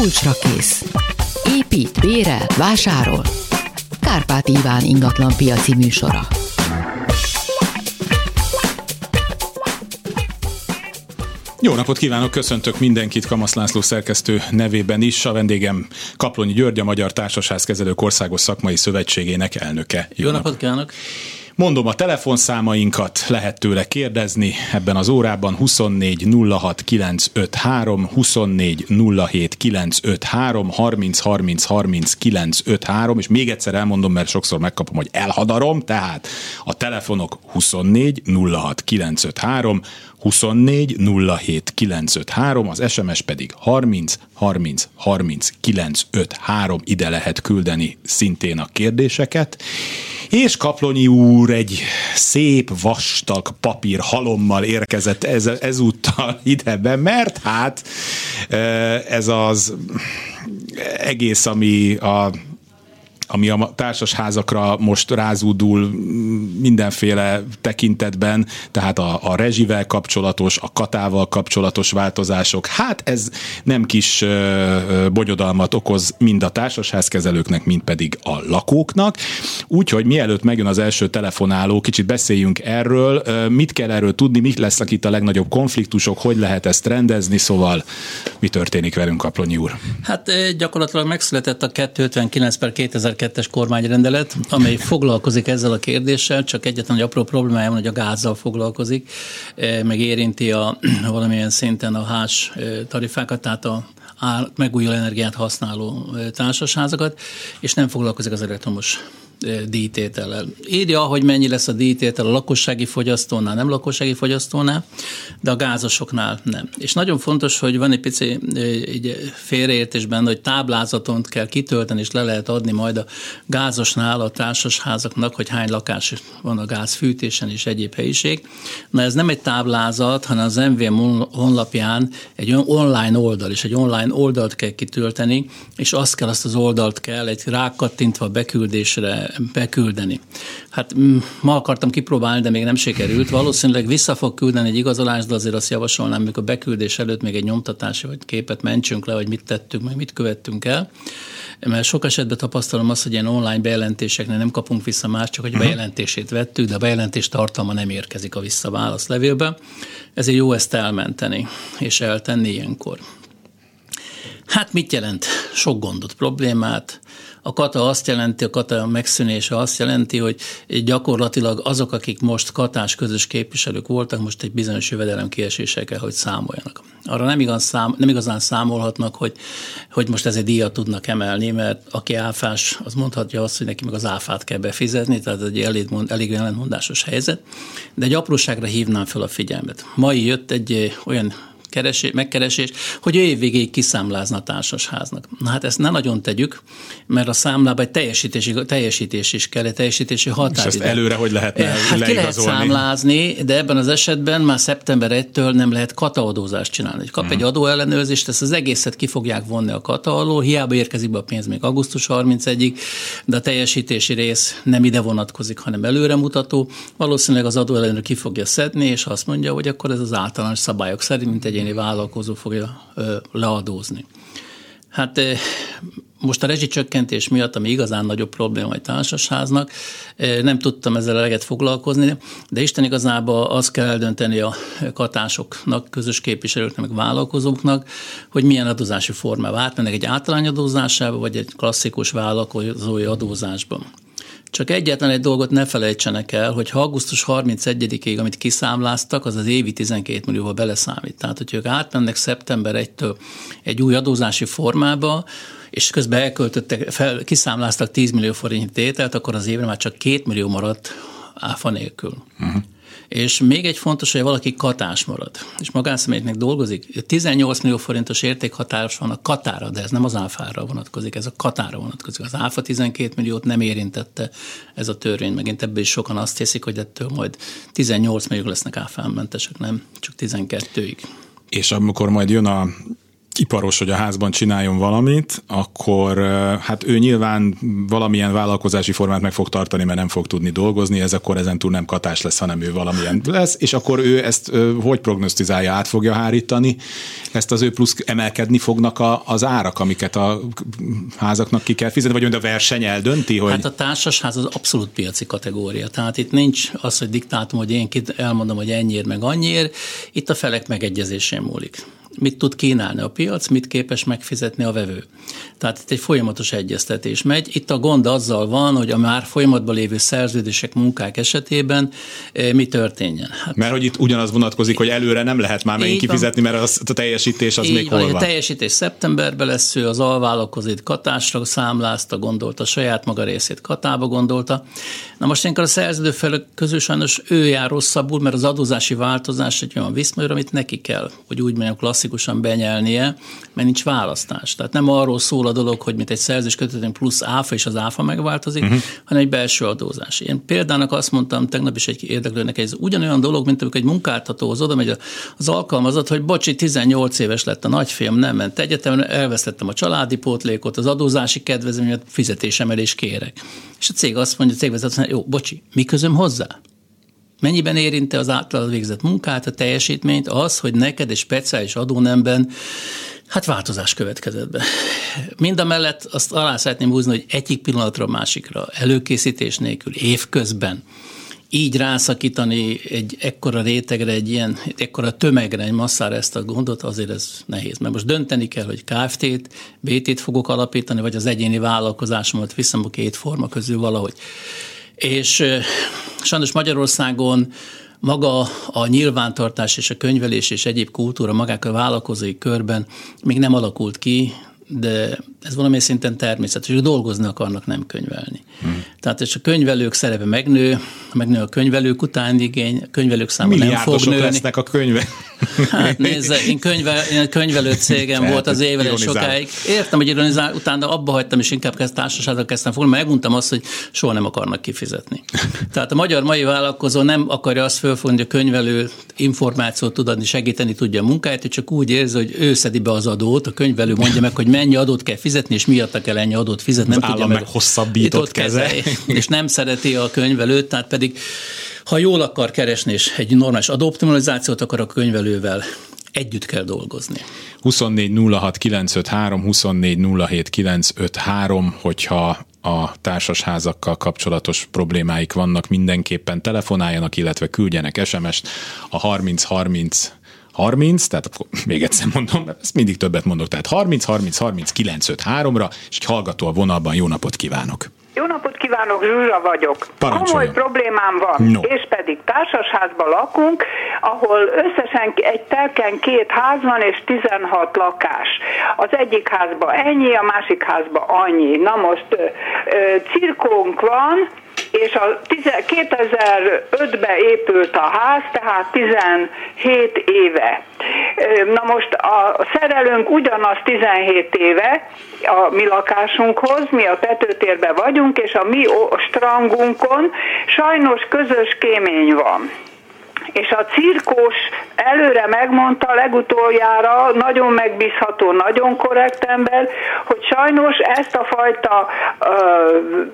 Kulcsra kész. Épít, bérel, vásárol. Kárpát Iván ingatlan piaci műsora. Jó napot kívánok, köszöntök mindenkit Kamasz László szerkesztő nevében is. A vendégem Kaplonyi György, a Magyar Társasházkezelők Országos Szakmai Szövetségének elnöke. Jó, Jó napot kívánok! Mondom a telefonszámainkat, lehet tőle kérdezni ebben az órában 24 06 953, 24 07 953, 30 30 30 953, és még egyszer elmondom, mert sokszor megkapom, hogy elhadarom, tehát a telefonok 24 06 953, 24 07 953, az SMS pedig 30 30 30 953, ide lehet küldeni szintén a kérdéseket. És Kaplonyi úr egy szép vastag papír halommal érkezett ez, ezúttal ide mert hát ez az egész, ami a ami a társasházakra most rázúdul mindenféle tekintetben, tehát a, a rezsivel kapcsolatos, a katával kapcsolatos változások, hát ez nem kis bonyodalmat okoz mind a társasházkezelőknek, mind pedig a lakóknak. Úgyhogy mielőtt megjön az első telefonáló, kicsit beszéljünk erről, mit kell erről tudni, mit lesznek itt a legnagyobb konfliktusok, hogy lehet ezt rendezni, szóval mi történik velünk, Kaplonyi úr? Hát gyakorlatilag megszületett a 259 per 2000 2002-es kormányrendelet, amely foglalkozik ezzel a kérdéssel, csak egyetlen egy apró problémája van, hogy a gázzal foglalkozik, eh, meg érinti a, valamilyen szinten a hás eh, tarifákat, tehát a megújuló energiát használó eh, társasházakat, és nem foglalkozik az elektromos díjtétellel. Írja, hogy mennyi lesz a díjtétel a lakossági fogyasztónál, nem lakossági fogyasztónál, de a gázosoknál nem. És nagyon fontos, hogy van egy pici egy félreértésben, hogy táblázaton kell kitölteni, és le lehet adni majd a gázosnál a társasházaknak, hogy hány lakás van a gázfűtésen és egyéb helyiség. Na ez nem egy táblázat, hanem az MVM honlapján egy online oldal, és egy online oldalt kell kitölteni, és azt kell, azt az oldalt kell egy rákattintva beküldésre beküldeni. Hát mm, ma akartam kipróbálni, de még nem sikerült. Valószínűleg vissza fog küldeni egy igazolást, de azért azt javasolnám, mikor beküldés előtt még egy nyomtatási vagy képet mentsünk le, hogy mit tettünk, meg mit követtünk el. Mert sok esetben tapasztalom azt, hogy ilyen online bejelentéseknél nem kapunk vissza más, csak hogy a mhm. bejelentését vettük, de a bejelentés tartalma nem érkezik a visszaválasz levélbe. Ezért jó ezt elmenteni és eltenni ilyenkor. Hát mit jelent? Sok gondot, problémát, a kata azt jelenti, a kata megszűnése azt jelenti, hogy gyakorlatilag azok, akik most katás közös képviselők voltak, most egy bizonyos jövedelem kieséssel hogy számoljanak. Arra nem, igaz szám, nem igazán számolhatnak, hogy, hogy most egy díjat tudnak emelni, mert aki áfás, az mondhatja azt, hogy neki meg az áfát kell befizetni, tehát egy elég, elég ellentmondásos helyzet. De egy apróságra hívnám fel a figyelmet. Mai jött egy olyan keresés, megkeresés, hogy ő évvégéig kiszámlázna a társasháznak. Na hát ezt ne nagyon tegyük, mert a számlában egy teljesítési, teljesítés is kell, egy teljesítési határidő. És ezt előre hogy lehetne hát ki lehet számlázni, de ebben az esetben már szeptember 1-től nem lehet kataadózást csinálni. Kap uh-huh. egy adóellenőrzést, ezt az egészet ki fogják vonni a kata alól, hiába érkezik be a pénz még augusztus 31-ig, de a teljesítési rész nem ide vonatkozik, hanem előremutató. Valószínűleg az adóellenőr ki fogja szedni, és azt mondja, hogy akkor ez az általános szabályok szerint, mint egy egyéni vállalkozó fogja leadózni. Hát most a rezsicsökkentés miatt, ami igazán nagyobb probléma egy társasháznak, nem tudtam ezzel eleget foglalkozni, de Isten igazából azt kell eldönteni a katásoknak, közös képviselőknek, meg vállalkozóknak, hogy milyen adózási formával átmennek egy általányadózásába, vagy egy klasszikus vállalkozói adózásban. Csak egyetlen egy dolgot ne felejtsenek el, hogy ha augusztus 31-ig, amit kiszámláztak, az az évi 12 millióval beleszámít. Tehát, hogy ők átmennek szeptember 1-től egy új adózási formába, és közben elköltöttek, fel, kiszámláztak 10 millió forint tételt, akkor az évre már csak 2 millió maradt áfa nélkül. Uh-huh. És még egy fontos, hogy valaki katás marad, és magánszemélyeknek dolgozik. 18 millió forintos értékhatáros van a katára, de ez nem az áfára vonatkozik, ez a katára vonatkozik. Az áfa 12 milliót nem érintette ez a törvény. Megint ebből is sokan azt hiszik, hogy ettől majd 18 millió lesznek áfánmentesek, nem, csak 12-ig. És amikor majd jön a iparos, hogy a házban csináljon valamit, akkor hát ő nyilván valamilyen vállalkozási formát meg fog tartani, mert nem fog tudni dolgozni, ez akkor ezentúl nem katás lesz, hanem ő valamilyen lesz, és akkor ő ezt hogy prognosztizálja, át fogja hárítani, ezt az ő plusz emelkedni fognak a, az árak, amiket a házaknak ki kell fizetni, vagy a verseny eldönti, hogy... Hát a társasház az abszolút piaci kategória, tehát itt nincs az, hogy diktátum, hogy én elmondom, hogy ennyiért meg annyiért, itt a felek megegyezésén múlik mit tud kínálni a piac, mit képes megfizetni a vevő. Tehát itt egy folyamatos egyeztetés megy. Itt a gond azzal van, hogy a már folyamatban lévő szerződések, munkák esetében eh, mi történjen. Hát, mert hogy itt ugyanaz vonatkozik, hogy előre nem lehet már megint kifizetni, mert az, a teljesítés az így még hol van. A teljesítés szeptemberben lesz, ő az alvállalkozóit katásra számlázta, gondolta, saját maga részét katába gondolta. Na most én a szerződő felek közül sajnos ő jár rosszabbul, mert az adózási változás egy olyan viszonyra, amit neki kell, hogy úgy mondjam klasszikusan benyelnie, mert nincs választás. Tehát nem arról szól a dolog, hogy mint egy szerzés kötetünk plusz áfa, és az áfa megváltozik, uh-huh. hanem egy belső adózás. Én példának azt mondtam tegnap is egy érdeklőnek, ez ugyanolyan dolog, mint amikor egy munkáltatóhoz oda megy az alkalmazott, hogy bocsi, 18 éves lett a nagyfiam, nem ment egyetemre, elvesztettem a családi pótlékot, az adózási kedvezményt, fizetésemelés kérek. És a cég azt mondja, a cégvezető, jó, bocsi, mi közöm hozzá? Mennyiben érinte az általad végzett munkát, a teljesítményt az, hogy neked egy speciális adónemben Hát változás következett be. Mind a mellett azt alá szeretném húzni, hogy egyik pillanatra a másikra, előkészítés nélkül, évközben, így rászakítani egy ekkora rétegre, egy ilyen, egy ekkora tömegre, egy masszára ezt a gondot, azért ez nehéz. Mert most dönteni kell, hogy Kft-t, BT-t fogok alapítani, vagy az egyéni vállalkozásomat viszem a két forma közül valahogy. És sajnos Magyarországon maga a nyilvántartás és a könyvelés és egyéb kultúra magák a vállalkozói körben még nem alakult ki, de ez valami szinten természetes, hogy dolgozni akarnak, nem könyvelni. Hmm. Tehát és a könyvelők szerepe megnő, megnő a könyvelők után igény, a könyvelők száma nem fog nőni. lesznek a könyve. Hát nézze, én, könyve, én könyvelő cégem volt az évele sokáig. Értem, hogy ironizál, utána abba hagytam, és inkább kezd társasággal kezdtem fogni, mert meguntam azt, hogy soha nem akarnak kifizetni. Tehát a magyar mai vállalkozó nem akarja azt fölfogni, hogy a könyvelő információt tud adni, segíteni tudja a munkáját, csak úgy érzi, hogy ő szedi be az adót, a könyvelő mondja meg, hogy mennyi adót kell fizetni, és miatta kell ennyi adót fizetni. Az nem állam tudja, meg hosszabbított keze. És nem szereti a könyvelőt, tehát pedig ha jól akar keresni, és egy normális adóoptimalizációt akar a könyvelővel, együtt kell dolgozni. 24 06 953, 24 07 953, hogyha a társasházakkal kapcsolatos problémáik vannak, mindenképpen telefonáljanak, illetve küldjenek SMS-t a 30 30 30, tehát akkor még egyszer mondom, mert ezt mindig többet mondok, tehát 30 30 30 953-ra, és egy hallgató a vonalban, jó napot kívánok! Jó napot kívánok, Zsuzsa vagyok. Komoly problémám van, no. és pedig társasházban lakunk, ahol összesen egy telken két ház van, és 16 lakás. Az egyik házban ennyi, a másik házban annyi. Na most cirkónk van, és a 2005-ben épült a ház, tehát 17 éve. Na most a szerelőnk ugyanaz 17 éve a mi lakásunkhoz, mi a tetőtérben vagyunk, és a mi strangunkon sajnos közös kémény van és a cirkós előre megmondta legutoljára, nagyon megbízható, nagyon korrekt ember, hogy sajnos ezt a fajta uh,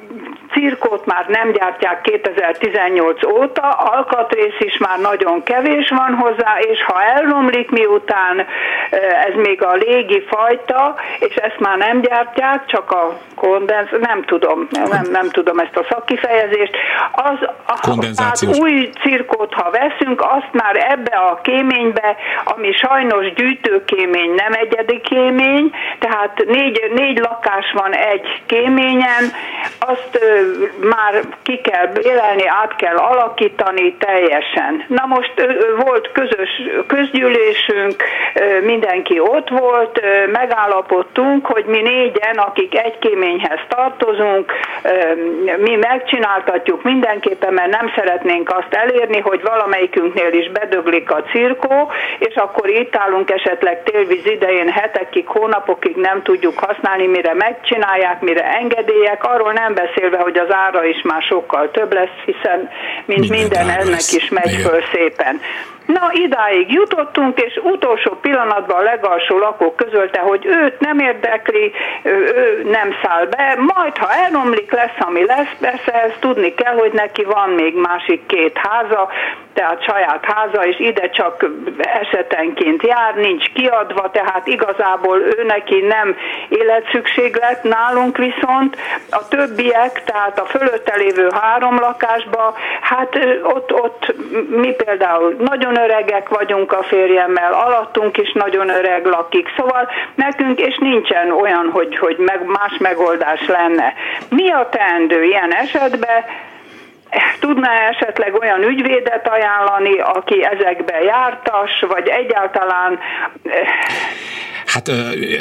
cirkót már nem gyártják 2018 óta, alkatrész is már nagyon kevés van hozzá, és ha elromlik miután ez még a légi fajta, és ezt már nem gyártják, csak a kondenz, nem tudom, nem, nem tudom ezt a szakkifejezést, az, hát új cirkót, ha veszünk, azt már ebbe a kéménybe, ami sajnos gyűjtőkémény, nem egyedi kémény, tehát négy, négy lakás van egy kéményen, azt már ki kell bélelni, át kell alakítani teljesen. Na most volt közös közgyűlésünk, mindenki ott volt, megállapodtunk, hogy mi négyen, akik egy kéményhez tartozunk, mi megcsináltatjuk mindenképpen, mert nem szeretnénk azt elérni, hogy valamelyikünknél is bedöglik a cirkó, és akkor itt állunk esetleg télvíz idején hetekig, hónapokig nem tudjuk használni, mire megcsinálják, mire engedélyek, arról nem beszélve, hogy az ára is már sokkal több lesz, hiszen mint minden, minden ennek is megy föl szépen. Na, idáig jutottunk, és utolsó pillanatban a legalsó lakók közölte, hogy őt nem érdekli, ő nem száll be, majd ha elromlik, lesz, ami lesz, persze ezt tudni kell, hogy neki van még másik két háza, tehát saját háza, és ide csak esetenként jár, nincs kiadva, tehát igazából ő neki nem életszükséglet, nálunk viszont. A többiek, tehát a fölötte lévő három lakásba, hát ott, ott mi például nagyon öregek vagyunk a férjemmel, alattunk is nagyon öreg lakik, szóval nekünk, és nincsen olyan, hogy, hogy meg, más megoldás lenne. Mi a teendő ilyen esetben? Tudná esetleg olyan ügyvédet ajánlani, aki ezekbe jártas, vagy egyáltalán... Eh, hát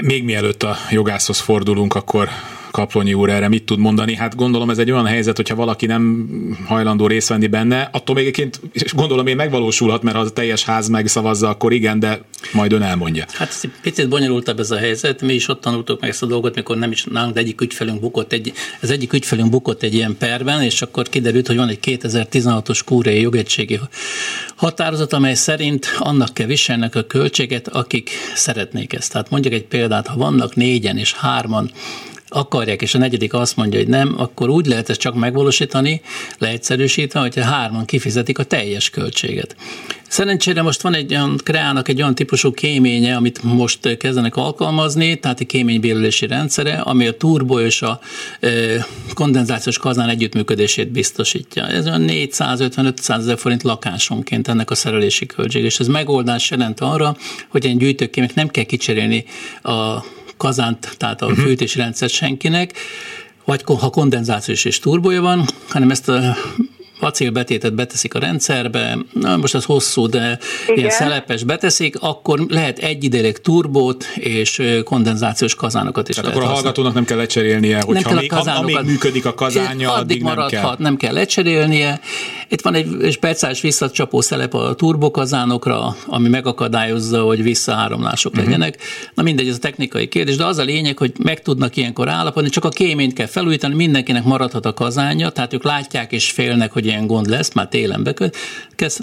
még mielőtt a jogászhoz fordulunk, akkor Kaplonyi úr erre mit tud mondani? Hát gondolom ez egy olyan helyzet, hogyha valaki nem hajlandó részt venni benne, attól még egyébként gondolom én megvalósulhat, mert ha a teljes ház megszavazza, akkor igen, de majd ön elmondja. Hát picit bonyolultabb ez a helyzet. Mi is ott tanultuk meg ezt a dolgot, mikor nem is nálunk, de egyik ügyfelünk bukott egy, ez egyik ügyfelünk bukott egy ilyen perben, és akkor kiderült, hogy van egy 2016-os kúrei jogegységi határozat, amely szerint annak kell viselnek a költséget, akik szeretnék ezt. Tehát mondjuk egy példát, ha vannak négyen és hárman akarják, és a negyedik azt mondja, hogy nem, akkor úgy lehet ezt csak megvalósítani, leegyszerűsítve, hogyha hárman kifizetik a teljes költséget. Szerencsére most van egy olyan, kreálnak egy olyan típusú kéménye, amit most kezdenek alkalmazni, tehát egy kéménybérülési rendszere, ami a turbo és a kondenzációs kazán együttműködését biztosítja. Ez olyan 450-500 ezer forint lakásonként ennek a szerelési költség, és ez megoldás jelent arra, hogy egy gyűjtőkémek nem kell kicserélni a kazánt, tehát a uh-huh. senkinek, vagy ha kondenzációs és turbója van, hanem ezt a acélbetétet beteszik a rendszerbe, na most az hosszú, de Igen. ilyen szelepes beteszik, akkor lehet egyidejűleg turbót és kondenzációs kazánokat is Tehát lehet akkor a hallgatónak nem kell lecserélnie, hogyha nem kell a amíg működik a kazánja, addig, addig nem maradhat, kell. nem kell lecserélnie. Itt van egy speciális visszacsapó szelep a turbokazánokra, ami megakadályozza, hogy visszaáramlások uh-huh. legyenek. Na mindegy, ez a technikai kérdés, de az a lényeg, hogy meg tudnak ilyenkor állapodni, csak a kéményt kell felújítani, mindenkinek maradhat a kazánja, tehát ők látják és félnek, hogy ilyen gond lesz, már télen beköt,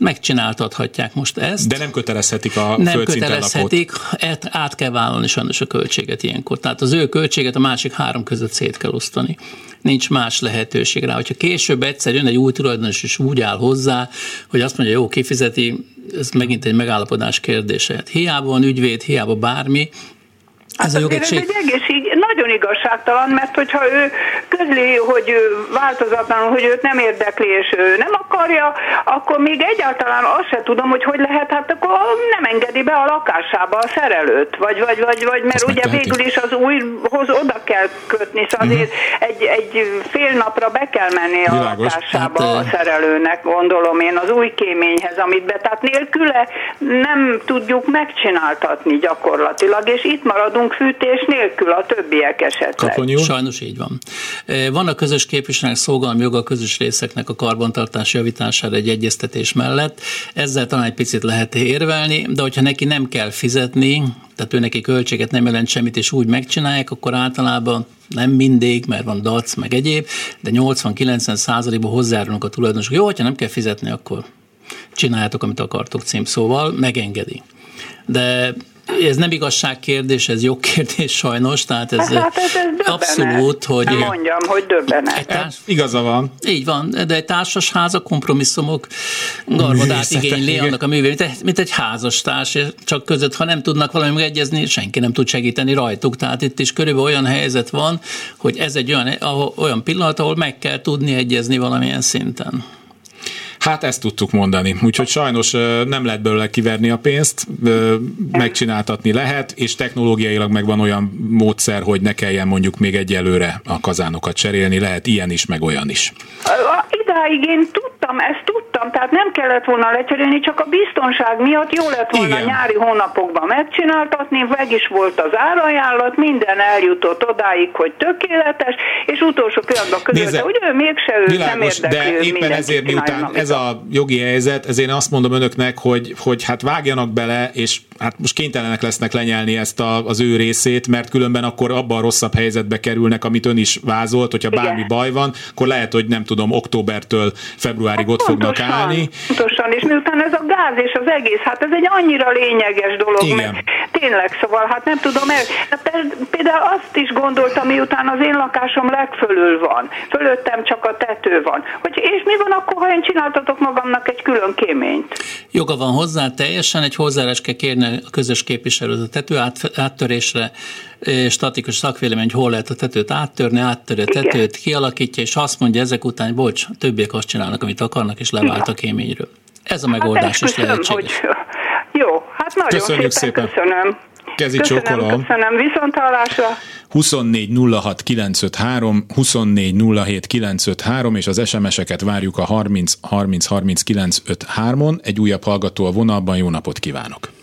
megcsináltathatják most ezt. De nem kötelezhetik a Nem kötelezhetik, át kell vállalni sajnos a költséget ilyenkor. Tehát az ő költséget a másik három között szét kell osztani. Nincs más lehetőség rá. Hogyha később egyszer jön egy új tulajdonos, és úgy áll hozzá, hogy azt mondja, jó, kifizeti, ez megint egy megállapodás kérdése. Hát hiába van ügyvéd, hiába bármi, ez a jogség... Ez egy egész nagyon igazságtalan, mert hogyha ő közli, hogy változatlanul, hogy őt nem érdekli, és ő nem akarja, akkor még egyáltalán azt se tudom, hogy hogy lehet, hát akkor nem engedi be a lakásába a szerelőt, vagy, vagy, vagy, vagy mert Ezt ugye végül is az újhoz oda kell kötni, szóval uh-huh. egy, egy fél napra be kell menni a Világos. lakásába hát, a szerelőnek, gondolom én, az új kéményhez, amit be, tehát nélküle nem tudjuk megcsináltatni gyakorlatilag, és itt maradunk fűtés nélkül a többiek ügyek esetleg. Sajnos így van. E, van a közös képviselőnek szolgálmi joga a közös részeknek a karbantartás javítására egy egyeztetés mellett. Ezzel talán egy picit lehet érvelni, de hogyha neki nem kell fizetni, tehát ő neki költséget nem jelent semmit, és úgy megcsinálják, akkor általában nem mindig, mert van dac, meg egyéb, de 80-90 százalékban hozzájárulnak a tulajdonosok. Jó, hogyha nem kell fizetni, akkor csináljátok, amit akartok címszóval, megengedi. De ez nem igazság kérdés, ez jogkérdés sajnos, tehát ez, hát ez, ez abszolút, hogy... Nem mondjam, hogy döbbenet. Társ... Igaza van. Így van, de egy társas ház a kompromisszumok garmadát igényli annak a művé, mint egy, mint egy házastárs, csak között, ha nem tudnak valami megegyezni, senki nem tud segíteni rajtuk. Tehát itt is körülbelül olyan helyzet van, hogy ez egy olyan, olyan pillanat, ahol meg kell tudni egyezni valamilyen szinten. Hát ezt tudtuk mondani. Úgyhogy sajnos nem lehet belőle kiverni a pénzt, megcsináltatni lehet, és technológiailag megvan olyan módszer, hogy ne kelljen mondjuk még egyelőre a kazánokat cserélni, lehet ilyen is, meg olyan is. Idáig én tudtam, ezt tudtam, tehát nem kellett volna lecserélni, csak a biztonság miatt jó lett volna Igen. nyári hónapokban megcsináltatni, meg is volt az árajánlat, minden eljutott odáig, hogy tökéletes, és utolsó pillanatban közölte, hogy ő mégse ő világos, nem érdekli, de éppen ezért miután ez a jogi helyzet, ezért én azt mondom önöknek, hogy, hogy hát vágjanak bele, és hát most kénytelenek lesznek lenyelni ezt a, az ő részét, mert különben akkor abban a rosszabb helyzetbe kerülnek, amit ön is vázolt, hogyha bármi Igen. baj van, akkor lehet, hogy nem tudom, októbertől februárig ott fognak csinálni. Pontosan, és miután ez a gáz és az egész, hát ez egy annyira lényeges dolog, Igen. mert tényleg, szóval hát nem tudom el. Például azt is gondoltam, miután az én lakásom legfölül van, fölöttem csak a tető van, hogy és mi van akkor, ha én csináltatok magamnak egy külön kéményt? Joga van hozzá teljesen, egy hozzáállás kell kérni a közös képviselő a tető áttörésre, statikus szakvélemény, hogy hol lehet a tetőt áttörni, áttörni a tetőt, kialakítja, és azt mondja ezek után, bocs, többiek azt csinálnak, amit akarnak, és levált a kéményről. Ez a hát megoldás hát is lehetséges. Hogy... Jó, hát nagyon Köszönjük szépen, szépen. köszönöm. Kezi köszönöm, csokolom. Köszönöm, viszont hallásra. 24 06 953, 24 07 953, és az SMS-eket várjuk a 30 30 30 953-on. Egy újabb hallgató a vonalban, jó napot kívánok!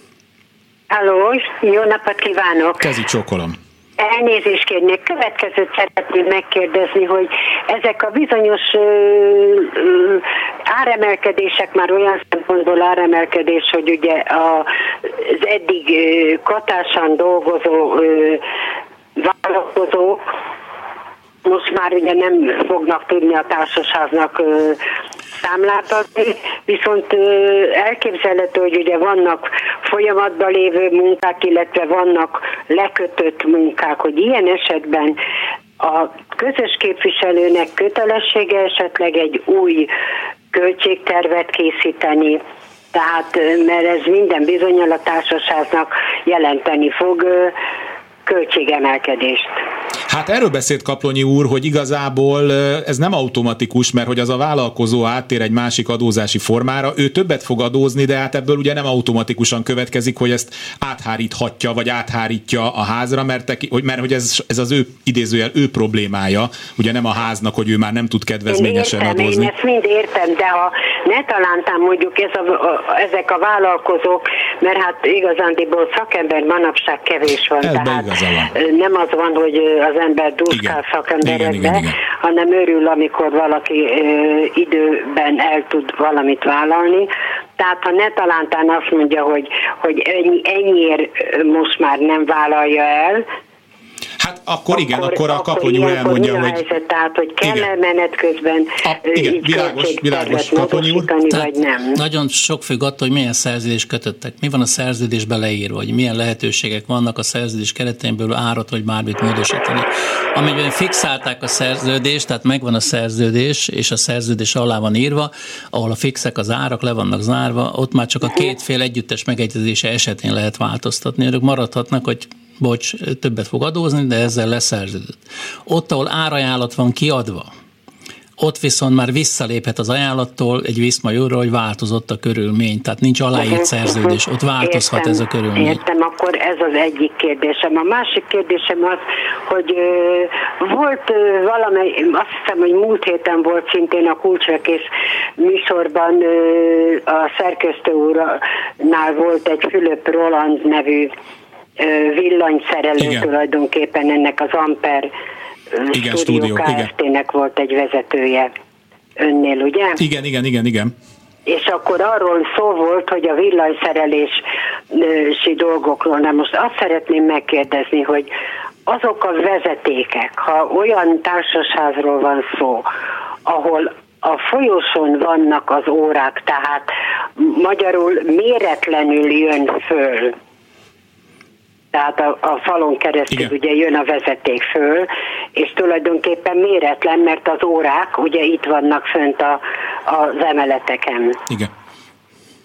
Halló, jó napot kívánok! Kezi csokolom! Elnézést kérnék, következőt szeretném megkérdezni, hogy ezek a bizonyos ö, ö, áremelkedések már olyan szempontból áremelkedés, hogy ugye a, az eddig ö, katásan dolgozó ö, vállalkozók most már ugye nem fognak tudni a társasháznak számlát adni, viszont elképzelhető, hogy ugye vannak folyamatban lévő munkák, illetve vannak lekötött munkák, hogy ilyen esetben a közös képviselőnek kötelessége esetleg egy új költségtervet készíteni, tehát mert ez minden bizonyal a társaságnak jelenteni fog költségemelkedést. Hát erről beszélt Kaplonyi úr, hogy igazából ez nem automatikus, mert hogy az a vállalkozó áttér egy másik adózási formára, ő többet fog adózni, de hát ebből ugye nem automatikusan következik, hogy ezt átháríthatja, vagy áthárítja a házra, mert, hogy, mert hogy ez, ez az ő idézőjel ő problémája, ugye nem a háznak, hogy ő már nem tud kedvezményesen én értem, adózni. Én ezt mind értem, de ha ne talántám mondjuk ez a, a, ezek a vállalkozók, mert hát igazándiból szakember manapság kevés van, Ebbe tehát van. nem az van, hogy az ember durkál szakemberekbe, hanem örül, amikor valaki ö, időben el tud valamit vállalni. Tehát ha ne talántán azt mondja, hogy, hogy ennyi, ennyiért most már nem vállalja el, Hát akkor igen, akkor, a Kapony úr elmondja, hogy... Helyzet, tehát, hogy kell igen. menet közben a, igen, így világos, világos. Kapony úr. vagy nem. Nagyon sok függ attól, hogy milyen szerződés kötöttek. Mi van a szerződésben leírva, hogy milyen lehetőségek vannak a szerződés keretén árat vagy bármit módosítani. Amiben fixálták a szerződést, tehát megvan a szerződés, és a szerződés alá van írva, ahol a fixek az árak le vannak zárva, ott már csak a két fél együttes megegyezése esetén lehet változtatni. Ők maradhatnak, hogy bocs, többet fog adózni, de ezzel leszerződött. Ott, ahol árajánlat van kiadva, ott viszont már visszaléphet az ajánlattól egy viszmajorra, hogy változott a körülmény, tehát nincs aláírt szerződés, ott változhat értem, ez a körülmény. Értem, akkor ez az egyik kérdésem. A másik kérdésem az, hogy ö, volt ö, valamely, azt hiszem, hogy múlt héten volt szintén a kulcsvekész műsorban ö, a szerkesztő úrnál volt egy Fülöp Roland nevű villanyszerelő igen. tulajdonképpen ennek az Amper igen, stúdió Kft-nek volt egy vezetője önnél, ugye? Igen, igen, igen, igen. És akkor arról szó volt, hogy a villanyszerelési dolgokról, nem most azt szeretném megkérdezni, hogy azok a vezetékek, ha olyan társasházról van szó, ahol a folyosón vannak az órák, tehát magyarul méretlenül jön föl tehát a, a falon keresztül Igen. ugye jön a vezeték föl, és tulajdonképpen méretlen, mert az órák ugye itt vannak fönt a, az emeleteken. Igen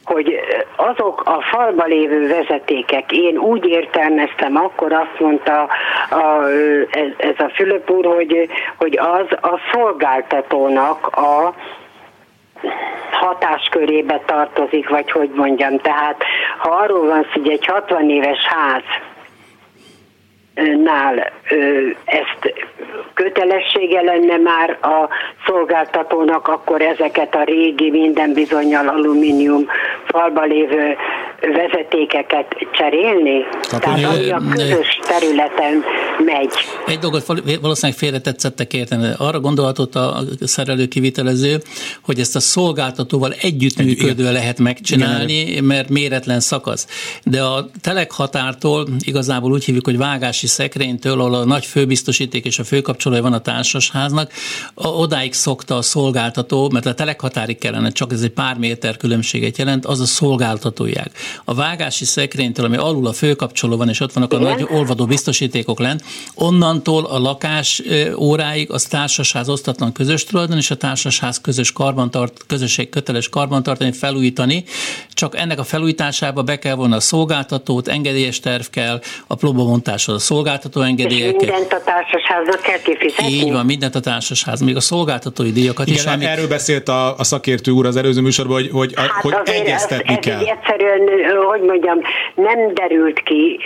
hogy azok a falba lévő vezetékek, én úgy értelmeztem, akkor azt mondta a, ez, a Fülöp úr, hogy, hogy az a szolgáltatónak a hatáskörébe tartozik, vagy hogy mondjam. Tehát ha arról van szó, hogy egy 60 éves ház nál ezt kötelessége lenne már a szolgáltatónak, akkor ezeket a régi minden bizonyal alumínium falba lévő vezetékeket cserélni? Tehát ami a közös területen megy. Egy dolgot valószínűleg félretetszettek érteni. Arra gondolhatott a szerelő kivitelező, hogy ezt a szolgáltatóval együttműködve lehet megcsinálni, Igen. mert méretlen szakasz. De a telekhatártól igazából úgy hívjuk, hogy vágási szekrénytől, ahol a nagy főbiztosíték és a főkapcsolója van a társasháznak, odáig szokta a szolgáltató, mert a telekhatárig kellene, csak ez egy pár méter különbséget jelent, az a szolgáltatóják. A vágási szekrénytől, ami alul a főkapcsoló van, és ott vannak Igen. a nagy olvadó biztosítékok lent, onnantól a lakás óráig az társasház osztatlan közös tulajdon, és a társasház közös karbantart, közösség köteles karbantartani, felújítani, csak ennek a felújításába be kell vonni a szolgáltatót, engedélyes terv kell, a próbamontáshoz a szolgáltató engedélyek. És mindent a társasháznak kell kifizetni? Így van, mindent a társasház, még a szolgáltatói díjakat Igen, is. Amik... erről beszélt a, a szakértő úr az előző műsorban, hogy, hogy, hát hogy egyeztetni ez, kell. Ez egyszerűen, hogy mondjam, nem derült ki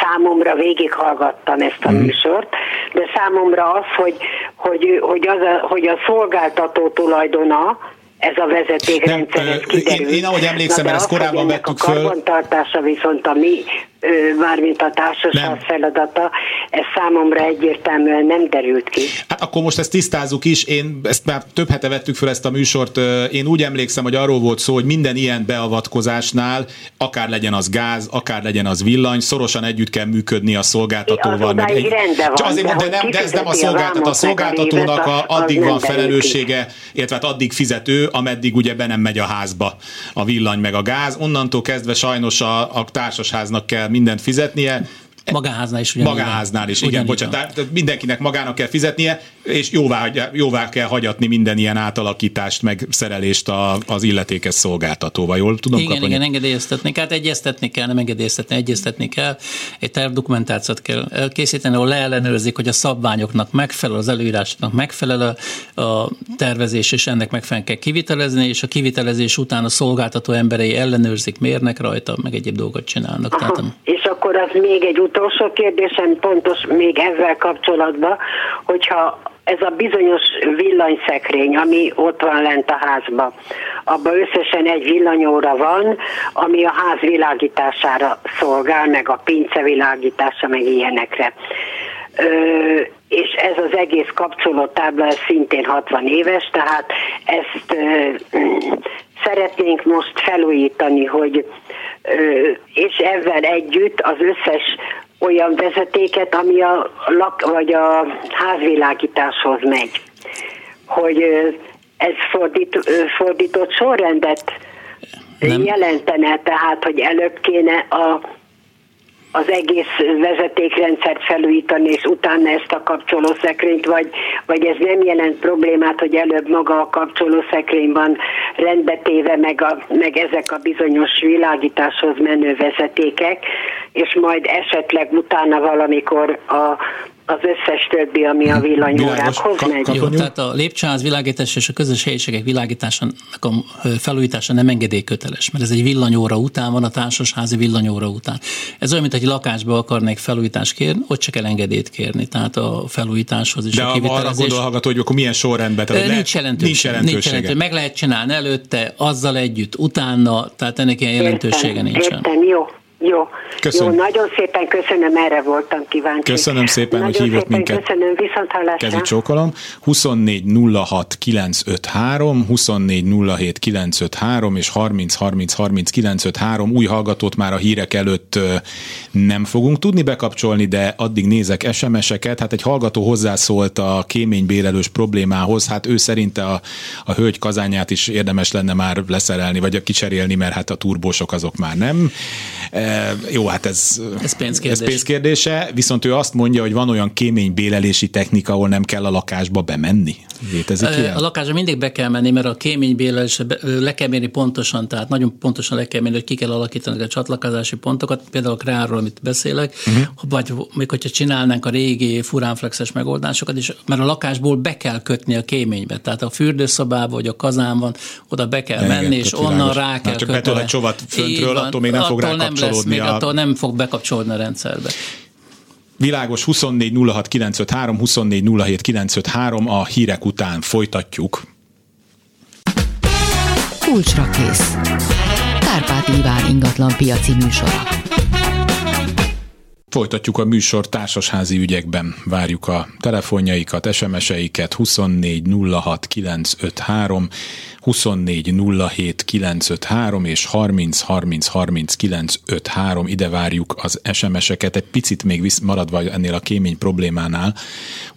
számomra, végighallgattam ezt a mm. műsort, de számomra az, hogy, hogy, hogy, az a, hogy a szolgáltató tulajdona, ez a vezetékrendszer, ez kiderül. Én, én ahogy emlékszem, mert ezt korábban vettük föl. A karbantartása viszont a mi mármint a társaság feladata, ez számomra egyértelműen nem derült ki. Hát akkor most ezt tisztázzuk is, én ezt már több hete vettük fel ezt a műsort, én úgy emlékszem, hogy arról volt szó, hogy minden ilyen beavatkozásnál, akár legyen az gáz, akár legyen az villany, szorosan együtt kell működni a szolgáltatóval. Az meg egy... van, Csak azért, de, nem, de ez nem a szolgáltató, a szolgáltatónak a, addig van felelőssége, illetve hát addig fizető, ameddig ugye be nem megy a házba a villany meg a gáz. Onnantól kezdve sajnos a, a társasháznak kell mindent fizetnie, Magáháznál is. Magáháznál is, igen, bocsánat. Tehát mindenkinek magának kell fizetnie, és jóvá, jóvá kell hagyatni minden ilyen átalakítást, meg szerelést a, az illetékes szolgáltatóval. Jól tudom Igen, kapani? igen, engedélyeztetni kell, hát egyeztetni kell, nem engedélyeztetni, egyeztetni kell. Egy tervdokumentációt kell készíteni, ahol leellenőrzik, hogy a szabványoknak megfelel, az előírásoknak megfelel a, a tervezés, és ennek megfelelően kell kivitelezni, és a kivitelezés után a szolgáltató emberei ellenőrzik, mérnek rajta, meg egyéb dolgot csinálnak. Aha, Tehát, és akkor az még egy utolsó kérdésem, pontos még ezzel kapcsolatban, hogyha ez a bizonyos villanyszekrény, ami ott van lent a házba. Abban összesen egy villanyóra van, ami a ház világítására szolgál, meg a pince világítása, meg ilyenekre. Ö, és ez az egész kapcsolótábla ez szintén 60 éves, tehát ezt ö, szeretnénk most felújítani, hogy és ezzel együtt az összes olyan vezetéket, ami a lak, vagy a házvilágításhoz megy. Hogy ez fordít, fordított sorrendet Nem. jelentene, tehát, hogy előbb kéne a az egész vezetékrendszert felújítani, és utána ezt a kapcsolószekrényt, vagy, vagy ez nem jelent problémát, hogy előbb maga a kapcsolószekrény van rendbetéve, meg, a, meg ezek a bizonyos világításhoz menő vezetékek, és majd esetleg utána valamikor a az összes többi, ami a villanyórákhoz megy. Jó, tehát a lépcsőház világítás és a közös helyiségek világításának a felújítása nem engedélyköteles, mert ez egy villanyóra után van, a társasházi villanyóra után. Ez olyan, mint egy lakásba akarnék felújítást kérni, ott csak kell engedélyt kérni, tehát a felújításhoz is De a kivitelezés. arra gondolható, hogy akkor milyen sorrendben? Tehát nincs, jelentőség, nincs jelentősége. Nincs jelentősége. Meg lehet csinálni előtte, azzal együtt, utána, tehát ennek ilyen jelentősége értem, nincsen. Értem, jó. Jó, Köszönöm. jó, nagyon szépen köszönöm, erre voltam kíváncsi. Köszönöm szépen, nagyon hogy hívott minket. Köszönöm, viszont hallásra. Kezi csókolom. 24 06 953, 24 07 953 és 30 30 30 953 új hallgatót már a hírek előtt nem fogunk tudni bekapcsolni, de addig nézek SMS-eket. Hát egy hallgató hozzászólt a kéménybérelős problémához, hát ő szerinte a, a hölgy kazányát is érdemes lenne már leszerelni, vagy kicserélni, mert hát a turbósok azok már nem jó, hát ez, ez, pénzkérdés. ez pénzkérdése, viszont ő azt mondja, hogy van olyan kéménybélelési technika, ahol nem kell a lakásba bemenni. Létezik ilyen? A lakásba mindig be kell menni, mert a kéménybélelés le kell mérni pontosan, tehát nagyon pontosan le kell mérni, hogy ki kell alakítani a csatlakozási pontokat, például a krárról, amit beszélek, uh-huh. vagy még hogyha csinálnánk a régi furánflexes megoldásokat, is, mert a lakásból be kell kötni a kéménybe, tehát a fürdőszobába vagy a kazán van, oda be kell Igen, menni, és onnan rá kell csak kötni. Csak csovat föntről, attól még nem fog rá nem lesz, még a... attól nem fog bekapcsolódni a rendszerbe. Világos 24 06 953, 24 07 953, a hírek után folytatjuk. Kulcsra kész. Kárpát Iván ingatlan piaci műsora. Folytatjuk a műsor társasházi ügyekben. Várjuk a telefonjaikat, SMS-eiket 24 06 953, 24 07 953 és 30 30 30 953. Ide várjuk az SMS-eket. Egy picit még visz, maradva ennél a kémény problémánál.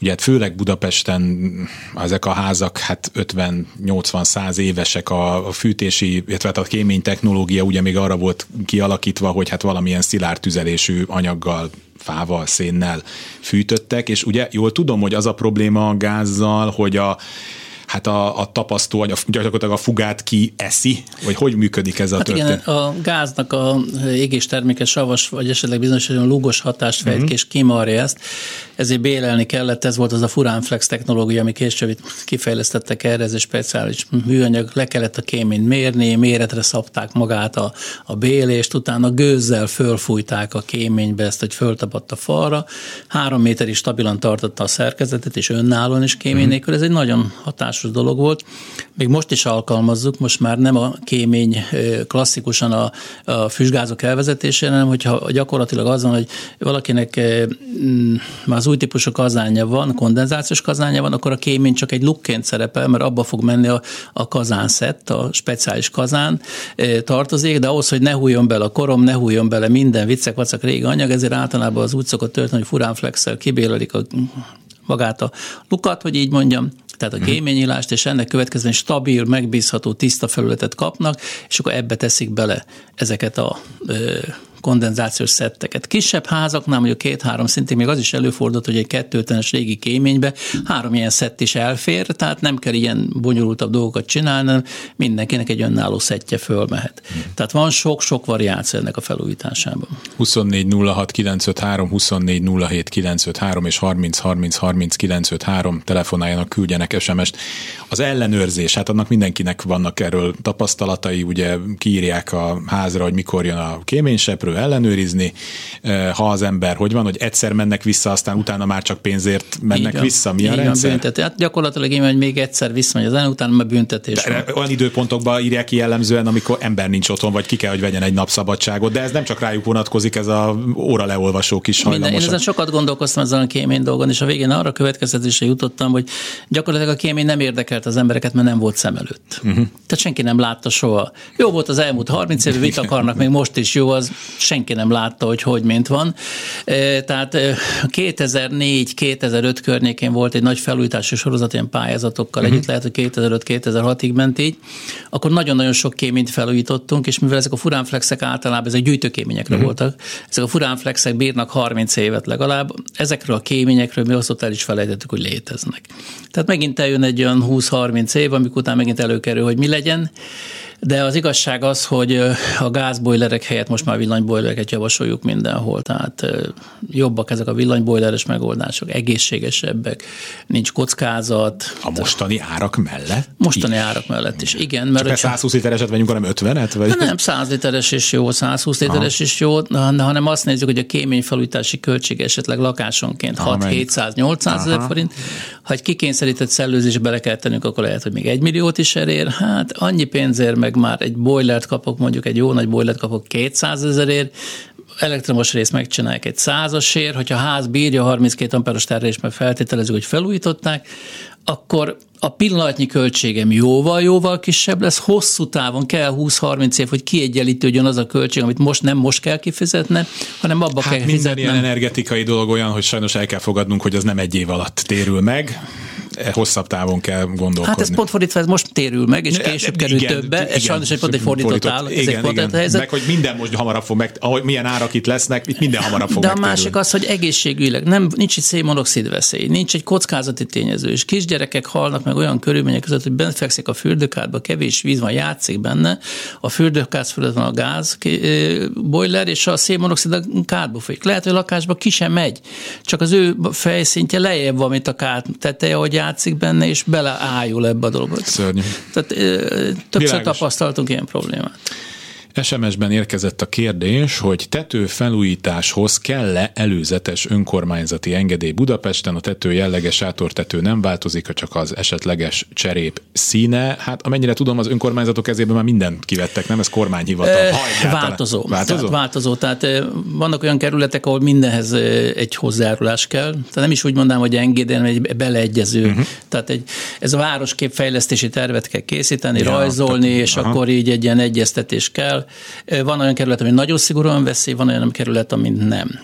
Ugye hát főleg Budapesten ezek a házak hát 50-80-100 évesek a, fűtési, illetve hát a kémény technológia ugye még arra volt kialakítva, hogy hát valamilyen szilárd tüzelésű anyaggal fával, szénnel fűtöttek, és ugye jól tudom, hogy az a probléma a gázzal, hogy a hát a, a tapasztó, a, gyakorlatilag a fugát ki eszi, vagy hogy működik ez a hát történet? Igen, a gáznak a égés terméke savas, vagy esetleg bizonyos olyan lúgos hatást fejt uh-huh. és kimarja ezt, ezért bélelni kellett, ez volt az a Furánflex technológia, ami később kifejlesztettek erre, ez egy speciális műanyag, le kellett a kéményt mérni, méretre szabták magát a, a bélést, utána gőzzel fölfújták a kéménybe ezt, hogy föltapadt a falra, három méterig stabilan tartotta a szerkezetet, és önállóan is kémény uh-huh. nélkül, ez egy nagyon hatás hatásos dolog volt. Még most is alkalmazzuk, most már nem a kémény klasszikusan a, a füstgázok elvezetésére, hanem hogyha gyakorlatilag az van, hogy valakinek már az új típusú kazánja van, kondenzációs kazánja van, akkor a kémény csak egy lukként szerepel, mert abba fog menni a, a kazánszett, a speciális kazán tartozik, de ahhoz, hogy ne hújjon bele a korom, ne hújjon bele minden viccek, vacak régi anyag, ezért általában az úgy szokott történni, hogy furánflexel kibélelik a magát a lukat, hogy így mondjam, tehát a kéményílást, és ennek következően stabil, megbízható, tiszta felületet kapnak, és akkor ebbe teszik bele ezeket a kondenzációs szetteket. Kisebb házaknál, mondjuk két-három szintig még az is előfordult, hogy egy kettőtenes régi kéménybe három ilyen szett is elfér, tehát nem kell ilyen bonyolultabb dolgokat csinálni, mindenkinek egy önálló szettje fölmehet. Tehát van sok-sok variáció ennek a felújításában. 24 06 953, 24 07 953 és 30 30 30 953 telefonáljanak, küldjenek SMS-t. Az ellenőrzés, hát annak mindenkinek vannak erről tapasztalatai, ugye kiírják a házra, hogy mikor jön a kéményseprő, ellenőrizni, ha az ember, hogy van, hogy egyszer mennek vissza, aztán utána már csak pénzért mennek Igen. vissza. Mi a Igen, rendszer? Büntet. Hát gyakorlatilag én, hogy még egyszer visszamegy az ellen, utána már büntetés. De van. Olyan időpontokban írják ki jellemzően, amikor ember nincs otthon, vagy ki kell, hogy vegyen egy napszabadságot, de ez nem csak rájuk vonatkozik, ez a óra leolvasó kis hajlamosak. Minden, én ezen sokat gondolkoztam ezen a kémény dolgon, és a végén arra következtetésre jutottam, hogy gyakorlatilag a kémény nem érdekelt az embereket, mert nem volt szem előtt. Uh-huh. Tehát senki nem látta soha. Jó volt az elmúlt 30 év, mit akarnak, még most is jó, az senki nem látta, hogy hogy mint van. Tehát 2004-2005 környékén volt egy nagy felújítási sorozat ilyen pályázatokkal uh-huh. együtt, lehet, hogy 2005-2006-ig ment így, akkor nagyon-nagyon sok kéményt felújítottunk, és mivel ezek a furánflexek általában ezek gyűjtőkéményekre uh-huh. voltak, ezek a furánflexek bírnak 30 évet legalább, ezekről a kéményekről mi azt el is felejtettük, hogy léteznek. Tehát megint eljön egy olyan 20-30 év, amikor után megint előkerül, hogy mi legyen, de az igazság az, hogy a gázbojlerek helyett most már villanybojlereket javasoljuk mindenhol, tehát jobbak ezek a villanybojleres megoldások, egészségesebbek, nincs kockázat. A mostani árak mellett? Mostani is. árak mellett is, igen. Mert Csak 120 litereset vegyünk, hanem 50-et? Vagy? Hát nem, 100 literes is jó, 120 literes Aha. is jó, hanem azt nézzük, hogy a kéményfelújítási költség esetleg lakásonként 6-700-800 ezer forint. Ha egy kikényszerített szellőzésbe bele kell tennünk, akkor lehet, hogy még egy milliót is elér. Hát annyi pénzért meg már egy boilert kapok, mondjuk egy jó nagy boilert kapok 200 ezerért, elektromos részt megcsinálják egy százasért, hogyha a ház bírja 32 amperes terhelést, mert feltételezzük, hogy felújították, akkor a pillanatnyi költségem jóval-jóval kisebb lesz, hosszú távon kell 20-30 év, hogy kiegyenlítődjön az a költség, amit most nem most kell kifizetni, hanem abba hát kell minden fizetnem. ilyen energetikai dolog olyan, hogy sajnos el kell fogadnunk, hogy az nem egy év alatt térül meg hosszabb távon kell gondolkodni. Hát ez pont fordítva, ez most térül meg, és később igen, kerül igen, többe, ez sajnos egy pont egy fordított, fordított áll. Igen, ez egy igen. helyzet. Meg, hogy minden most hamarabb fog meg, ahogy milyen árak itt lesznek, itt minden hamarabb fog De a másik az, hogy egészségügyileg nem, nincs egy szénmonoxid veszély, nincs egy kockázati tényező, és kisgyerekek halnak meg olyan körülmények között, hogy bent fekszik a fürdőkádba, kevés víz van, játszik benne, a fürdőkád fölött van a gáz boiler, és a szénmonoxid a kádba folyik. Lehet, hogy a lakásba ki sem megy, csak az ő fejszintje lejjebb van, mint a kád teteje, hogy játszik benne, és beleájul ebbe a dologba. Szörnyű. Tehát többször Világos. tapasztaltunk ilyen problémát. SMS-ben érkezett a kérdés, hogy tetőfelújításhoz kell-e előzetes önkormányzati engedély Budapesten, a tető jelleges sátortető nem változik, csak az esetleges cserép színe. Hát amennyire tudom, az önkormányzatok kezében már mindent kivettek, nem? Ez kormányhivatal. Változó. Változó? Tehát, változó. Tehát vannak olyan kerületek, ahol mindenhez egy hozzájárulás kell. Tehát nem is úgy mondanám, hogy engedély, hanem egy beleegyező. Uh-huh. Tehát egy, ez a városképfejlesztési tervet kell készíteni, ja, rajzolni, tehát, és aha. akkor így egy ilyen egyeztetés kell. Van olyan kerület, ami nagyon szigorúan veszi, van olyan kerület, ami nem.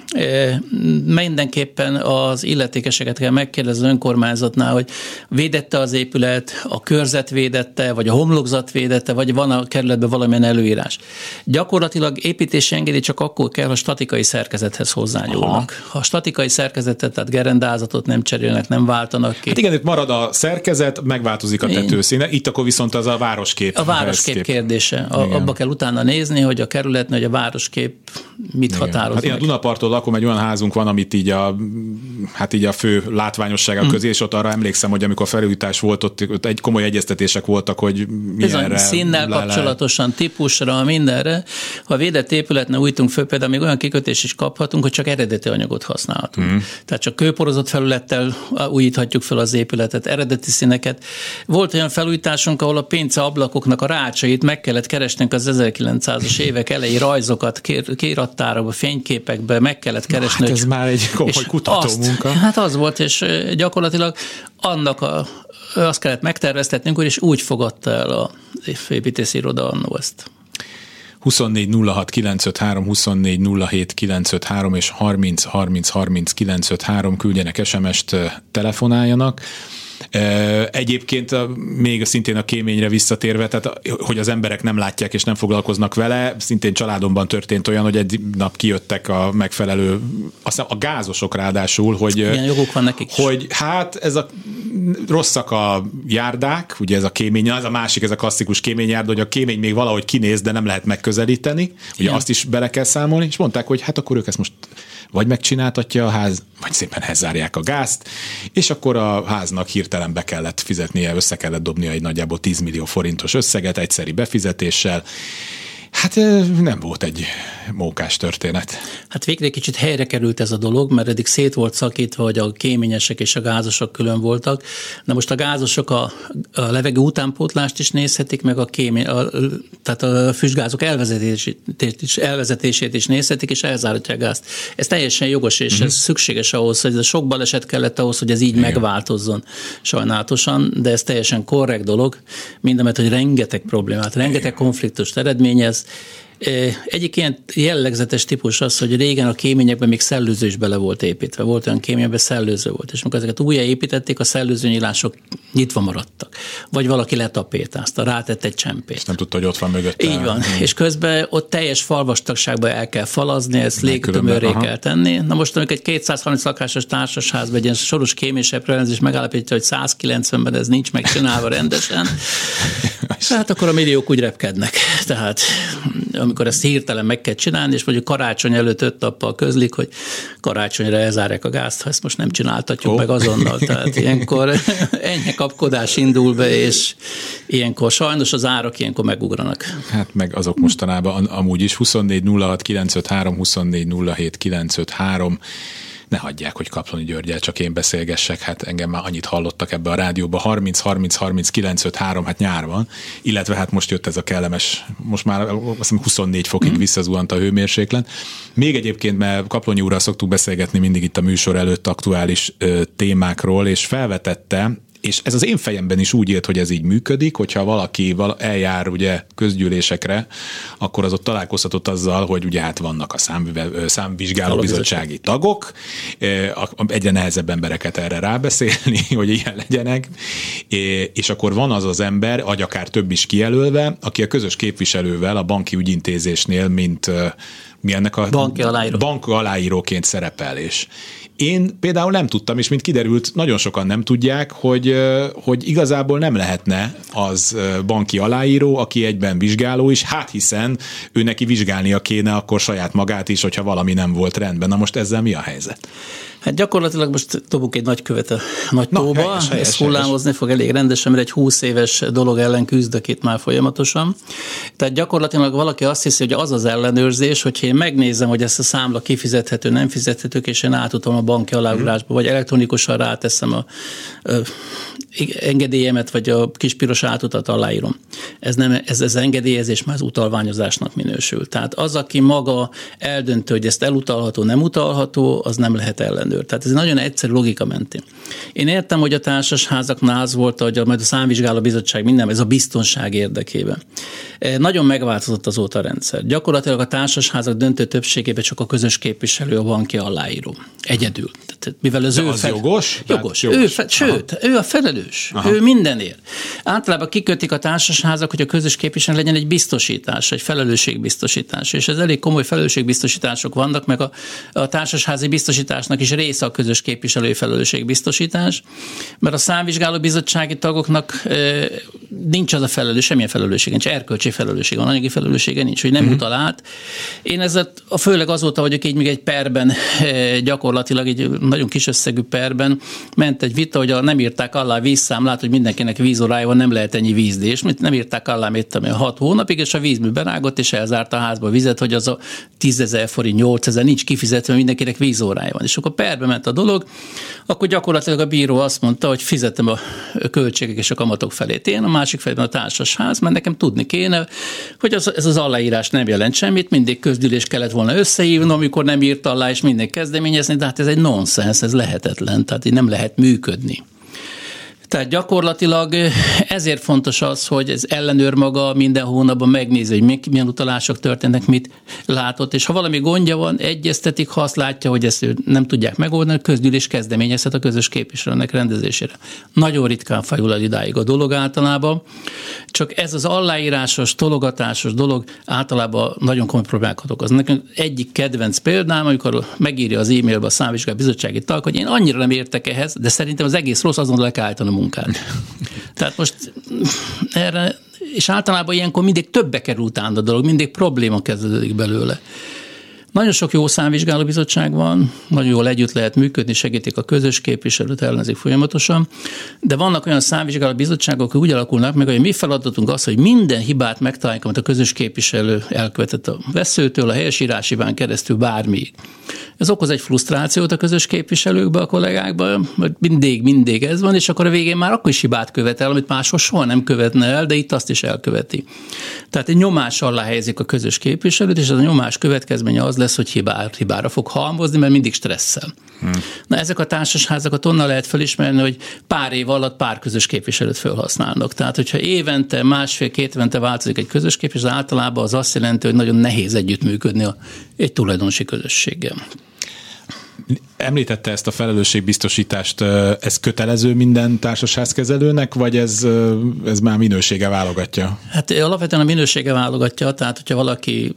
Mindenképpen az illetékeseket kell megkérdezni az önkormányzatnál, hogy védette az épület, a körzet védette, vagy a homlokzat védette, vagy van a kerületben valamilyen előírás. Gyakorlatilag építési engedély csak akkor kell, ha statikai szerkezethez hozzányúlnak. Ha a statikai szerkezetet, tehát gerendázatot nem cserélnek, nem váltanak ki. Hát igen, itt marad a szerkezet, megváltozik a tetőszíne, itt akkor viszont az a városkép. A városkép kérdése. A, abba kell utána nézni, hogy a kerületnél, hogy a városkép mit Igen. határoz. Hát én a Dunapartól lakom, egy olyan házunk van, amit így a, hát így a fő látványossága mm. közé, és ott arra emlékszem, hogy amikor felújítás volt, ott, ott egy komoly egyeztetések voltak, hogy milyenre. színnel le kapcsolatosan, típusra, mindenre. Ha védett épületne újítunk föl, például még olyan kikötés is kaphatunk, hogy csak eredeti anyagot használhatunk. Mm. Tehát csak kőporozott felülettel újíthatjuk fel az épületet, eredeti színeket. Volt olyan felújításunk, ahol a pénce ablakoknak a rácsait meg kellett keresnünk az 1900-as évek elejé rajzokat, kérattára, fényképekbe meg kellett keresni. Hát ez már egy komoly kutatómunka. Hát az volt, és gyakorlatilag annak a, azt kellett megterveztetnünk, és úgy fogadta el a építési iroda annó ezt. 24 06 953, 24 07 953 és 30 30 30 953 küldjenek SMS-t, telefonáljanak. Egyébként még szintén a kéményre visszatérve, tehát hogy az emberek nem látják és nem foglalkoznak vele, szintén családomban történt olyan, hogy egy nap kijöttek a megfelelő, azt a gázosok ráadásul, hogy, Ilyen joguk van nekik hogy hát ez a rosszak a járdák, ugye ez a kémény, az a másik, ez a klasszikus kéményjárda, hogy a kémény még valahogy kinéz, de nem lehet megközelíteni, ugye Igen. azt is bele kell számolni, és mondták, hogy hát akkor ők ezt most vagy megcsináltatja a ház, vagy szépen hezárják a gázt, és akkor a háznak hirtelen be kellett fizetnie, össze kellett dobnia egy nagyjából 10 millió forintos összeget egyszeri befizetéssel, Hát nem volt egy mókás történet. Hát végre egy kicsit helyre került ez a dolog, mert eddig szét volt szakítva, hogy a kéményesek és a gázosok külön voltak. Na most a gázosok a, a levegő utánpótlást is nézhetik, meg a kémény, a, tehát a füstgázok elvezetését is, elvezetését is nézhetik, és elzáratják a gázt. Ez teljesen jogos, és uh-huh. ez szükséges ahhoz, hogy ez sok baleset kellett ahhoz, hogy ez így Igen. megváltozzon sajnálatosan, de ez teljesen korrekt dolog, mindemet, hogy rengeteg problémát, rengeteg konfliktust eredményez, this. Egyik ilyen jellegzetes típus az, hogy régen a kéményekben még szellőző is bele volt építve. Volt olyan kéményekben szellőző volt, és amikor ezeket újjáépítették, a szellőző nyílások nyitva maradtak. Vagy valaki letapétázta, rátett egy csempét. És nem tudta, hogy ott van mögött. Így van. Hmm. És közben ott teljes falvastagságba el kell falazni, ezt légtömörré kell tenni. Na most, amikor egy 230 lakásos társasházban egy ilyen soros kéménysebb rendezés megállapítja, hogy 190-ben ez nincs megcsinálva rendesen, hát akkor a milliók úgy repkednek. Tehát amikor ezt hirtelen meg kell csinálni, és mondjuk karácsony előtt öt nappal közlik, hogy karácsonyra elzárják a gázt, ha ezt most nem csináltatjuk oh. meg azonnal. Tehát ilyenkor ennyi kapkodás indul be, és ilyenkor sajnos az árak ilyenkor megugranak. Hát meg azok mostanában amúgy is 24 06 953, 24 07 953 ne hagyják, hogy Kaploni Györgyel csak én beszélgessek, hát engem már annyit hallottak ebbe a rádióba, 30, 30, 30, 9, 3, hát nyár van, illetve hát most jött ez a kellemes, most már azt hiszem 24 fokig mm. visszazuhant a hőmérséklet. Még egyébként, mert Kaplonyi úrral szoktuk beszélgetni mindig itt a műsor előtt aktuális ö, témákról, és felvetette és ez az én fejemben is úgy élt, hogy ez így működik, hogyha valaki eljár ugye közgyűlésekre, akkor az ott találkozhatott azzal, hogy ugye hát vannak a számvizsgáló bizottsági tagok, egyre nehezebb embereket erre rábeszélni, hogy ilyen legyenek, és akkor van az az ember, vagy akár több is kijelölve, aki a közös képviselővel a banki ügyintézésnél, mint mi ennek a banki aláíró. bank aláíróként szerepel, és, én például nem tudtam, és mint kiderült, nagyon sokan nem tudják, hogy, hogy igazából nem lehetne az banki aláíró, aki egyben vizsgáló is, hát hiszen ő neki vizsgálnia kéne akkor saját magát is, hogyha valami nem volt rendben. Na most ezzel mi a helyzet? Hát gyakorlatilag most dobunk egy nagy követ a nagy Na, tóba, helyes, helyes, ez hullámozni helyes. fog elég rendesen, mert egy 20 éves dolog ellen küzdök itt már folyamatosan. Tehát gyakorlatilag valaki azt hiszi, hogy az az ellenőrzés, hogyha én megnézem, hogy ezt a számla kifizethető, nem fizethető, és én átutom a banki aláírásba, vagy elektronikusan ráteszem a, a engedélyemet, vagy a kis piros átutat aláírom. Ez, nem, ez, ez engedélyezés már az utalványozásnak minősül. Tehát az, aki maga eldöntő, hogy ezt elutalható, nem utalható, az nem lehet ellenőr. Tehát ez nagyon egyszerű logika mentén. Én értem, hogy a társasházaknál az volt, hogy a, majd a számvizsgáló bizottság minden, ez a biztonság érdekében. E, nagyon megváltozott azóta a rendszer. Gyakorlatilag a társasházak döntő többségében csak a közös képviselő a banki aláíró. Egyedül. Tehát, mivel az De ő az fel... jogos? Jogos. jogos. Ő fe... Sőt, Aha. ő a felelős. Aha. Ő mindenért. Általában kikötik a társasházak, hogy a közös képviselő legyen egy biztosítás, egy felelősségbiztosítás. És ez elég komoly felelősségbiztosítások vannak, meg a, a társasházi biztosításnak is része a közös képviselői felelősségbiztosítás, mert a számvizsgáló bizottsági tagoknak e, nincs az a felelős, semmilyen felelőssége, nincs erkölcsi felelőssége, van anyagi felelőssége nincs, hogy nem uh-huh. utal át. Én ezzel a főleg azóta vagyok így még egy perben, e, gyakorlatilag egy nagyon kis összegű perben ment egy vita, hogy a nem írták alá vízszámlát, hogy mindenkinek vízorája van, nem lehet ennyi vízni, és nem írták alá, mit a hat hónapig, és a vízmű berágott, és elzárta a házba a vizet, hogy az a 10 ezer forint, 8 ezer nincs kifizetve, mindenkinek vízórája van. És akkor perbe ment a dolog, akkor gyakorlatilag a bíró azt mondta, hogy fizetem a költségek és a kamatok felét én, a másik felében a társasház, mert nekem tudni kéne, hogy az, ez az aláírás nem jelent semmit, mindig közgyűlés kellett volna összehívni, amikor nem írt alá, és mindig kezdeményezni, de hát ez egy nonsens, ez lehetetlen, tehát így nem lehet működni. Tehát gyakorlatilag ezért fontos az, hogy ez ellenőr maga minden hónapban megnézi, hogy milyen utalások történnek, mit látott, és ha valami gondja van, egyeztetik, ha azt látja, hogy ezt nem tudják megoldani, közgyűlés kezdeményezhet a közös képviselőnek rendezésére. Nagyon ritkán fajul el idáig a dolog általában, csak ez az aláírásos, tologatásos dolog általában nagyon komoly problémákat okoz. Nekem egyik kedvenc példám, amikor megírja az e-mailbe a számvizsgáló bizottsági tag, hogy én annyira nem értek ehhez, de szerintem az egész rossz, azon le kell állítani a munkát. Tehát most erre, és általában ilyenkor mindig többe kerül utána a dolog, mindig probléma kezdődik belőle. Nagyon sok jó számvizsgálóbizottság van, nagyon jól együtt lehet működni, segítik a közös képviselőt, ellenzik folyamatosan, de vannak olyan számvizsgálóbizottságok, hogy úgy alakulnak meg, hogy mi feladatunk az, hogy minden hibát megtaláljuk, amit a közös képviselő elkövetett a veszőtől, a helyesírásibán keresztül bármi. Ez okoz egy frusztrációt a közös képviselőkbe, a kollégákba, hogy mindig, mindig ez van, és akkor a végén már akkor is hibát követel, amit máshol soha nem követne el, de itt azt is elköveti. Tehát egy nyomás alá helyezik a közös képviselőt, és az a nyomás következménye az lesz, hogy hibár, hibára fog halmozni, mert mindig stresszel. Hmm. Na ezek a társasházakat onnan lehet felismerni, hogy pár év alatt pár közös képviselőt felhasználnak. Tehát, hogyha évente, másfél-két évente változik egy közös képviselő, általában az azt jelenti, hogy nagyon nehéz együttműködni a, egy tulajdonosi közösséggel. Említette ezt a felelősségbiztosítást, ez kötelező minden társasházkezelőnek, vagy ez, ez már minősége válogatja? Hát alapvetően a minősége válogatja, tehát hogyha valaki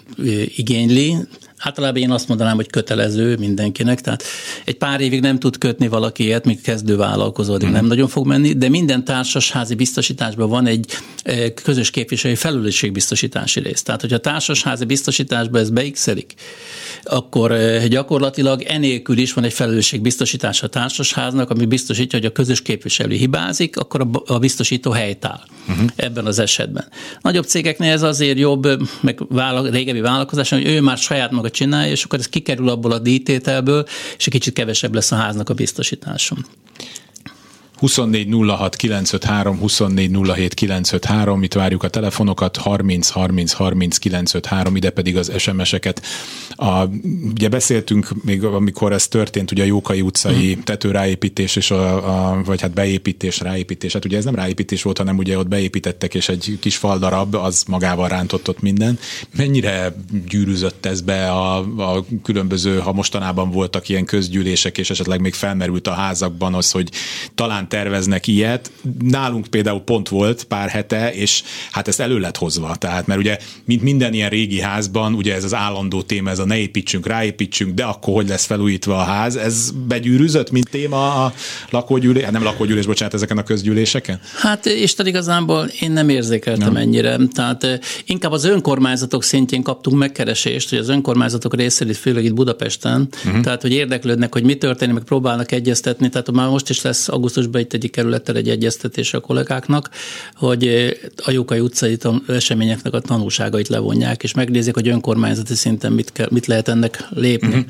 igényli, Általában én azt mondanám, hogy kötelező mindenkinek, tehát egy pár évig nem tud kötni valaki ilyet, míg kezdő vállalkozódik, mm. nem nagyon fog menni, de minden társasházi biztosításban van egy eh, közös képviselői felelősségbiztosítási rész. Tehát, hogyha társasházi biztosításban ez beixelik, akkor eh, gyakorlatilag enélkül is van egy felelősségbiztosítás a társasháznak, ami biztosítja, hogy a közös képviselő hibázik, akkor a biztosító helytáll uh-huh. ebben az esetben. Nagyobb cégeknél ez azért jobb, meg vála, régebbi vállalkozás, hogy ő már saját maga csinálja, és akkor ez kikerül abból a díjtételből, és egy kicsit kevesebb lesz a háznak a biztosításom. 24 06 953, 24 07 953, itt várjuk a telefonokat, 30 30 30 953, ide pedig az SMS-eket. A, ugye beszéltünk még, amikor ez történt, ugye a Jókai utcai hmm. tetőráépítés, és a, a, vagy hát beépítés, ráépítés, hát ugye ez nem ráépítés volt, hanem ugye ott beépítettek, és egy kis faldarab, az magával rántott ott minden. Mennyire gyűrűzött ez be a, a különböző, ha mostanában voltak ilyen közgyűlések, és esetleg még felmerült a házakban az, hogy talán nyilván terveznek ilyet. Nálunk például pont volt pár hete, és hát ezt elő lett hozva. Tehát, mert ugye, mint minden ilyen régi házban, ugye ez az állandó téma, ez a ne építsünk, ráépítsünk, de akkor hogy lesz felújítva a ház, ez begyűrűzött, mint téma a lakógyűlés, hát nem lakógyűlés, bocsánat, ezeken a közgyűléseken? Hát Isten igazából én nem érzékeltem nem. ennyire. Tehát inkább az önkormányzatok szintjén kaptunk megkeresést, hogy az önkormányzatok részét, főleg itt Budapesten, uh-huh. tehát hogy érdeklődnek, hogy mi történik, meg próbálnak egyeztetni. Tehát már most is lesz augusztusban itt egyik kerülettel egy egyeztetés a kollégáknak, hogy a Jókai utcai eseményeknek a tanulságait levonják, és megnézik, hogy önkormányzati szinten mit, kell, mit lehet ennek lépni. Uh-huh.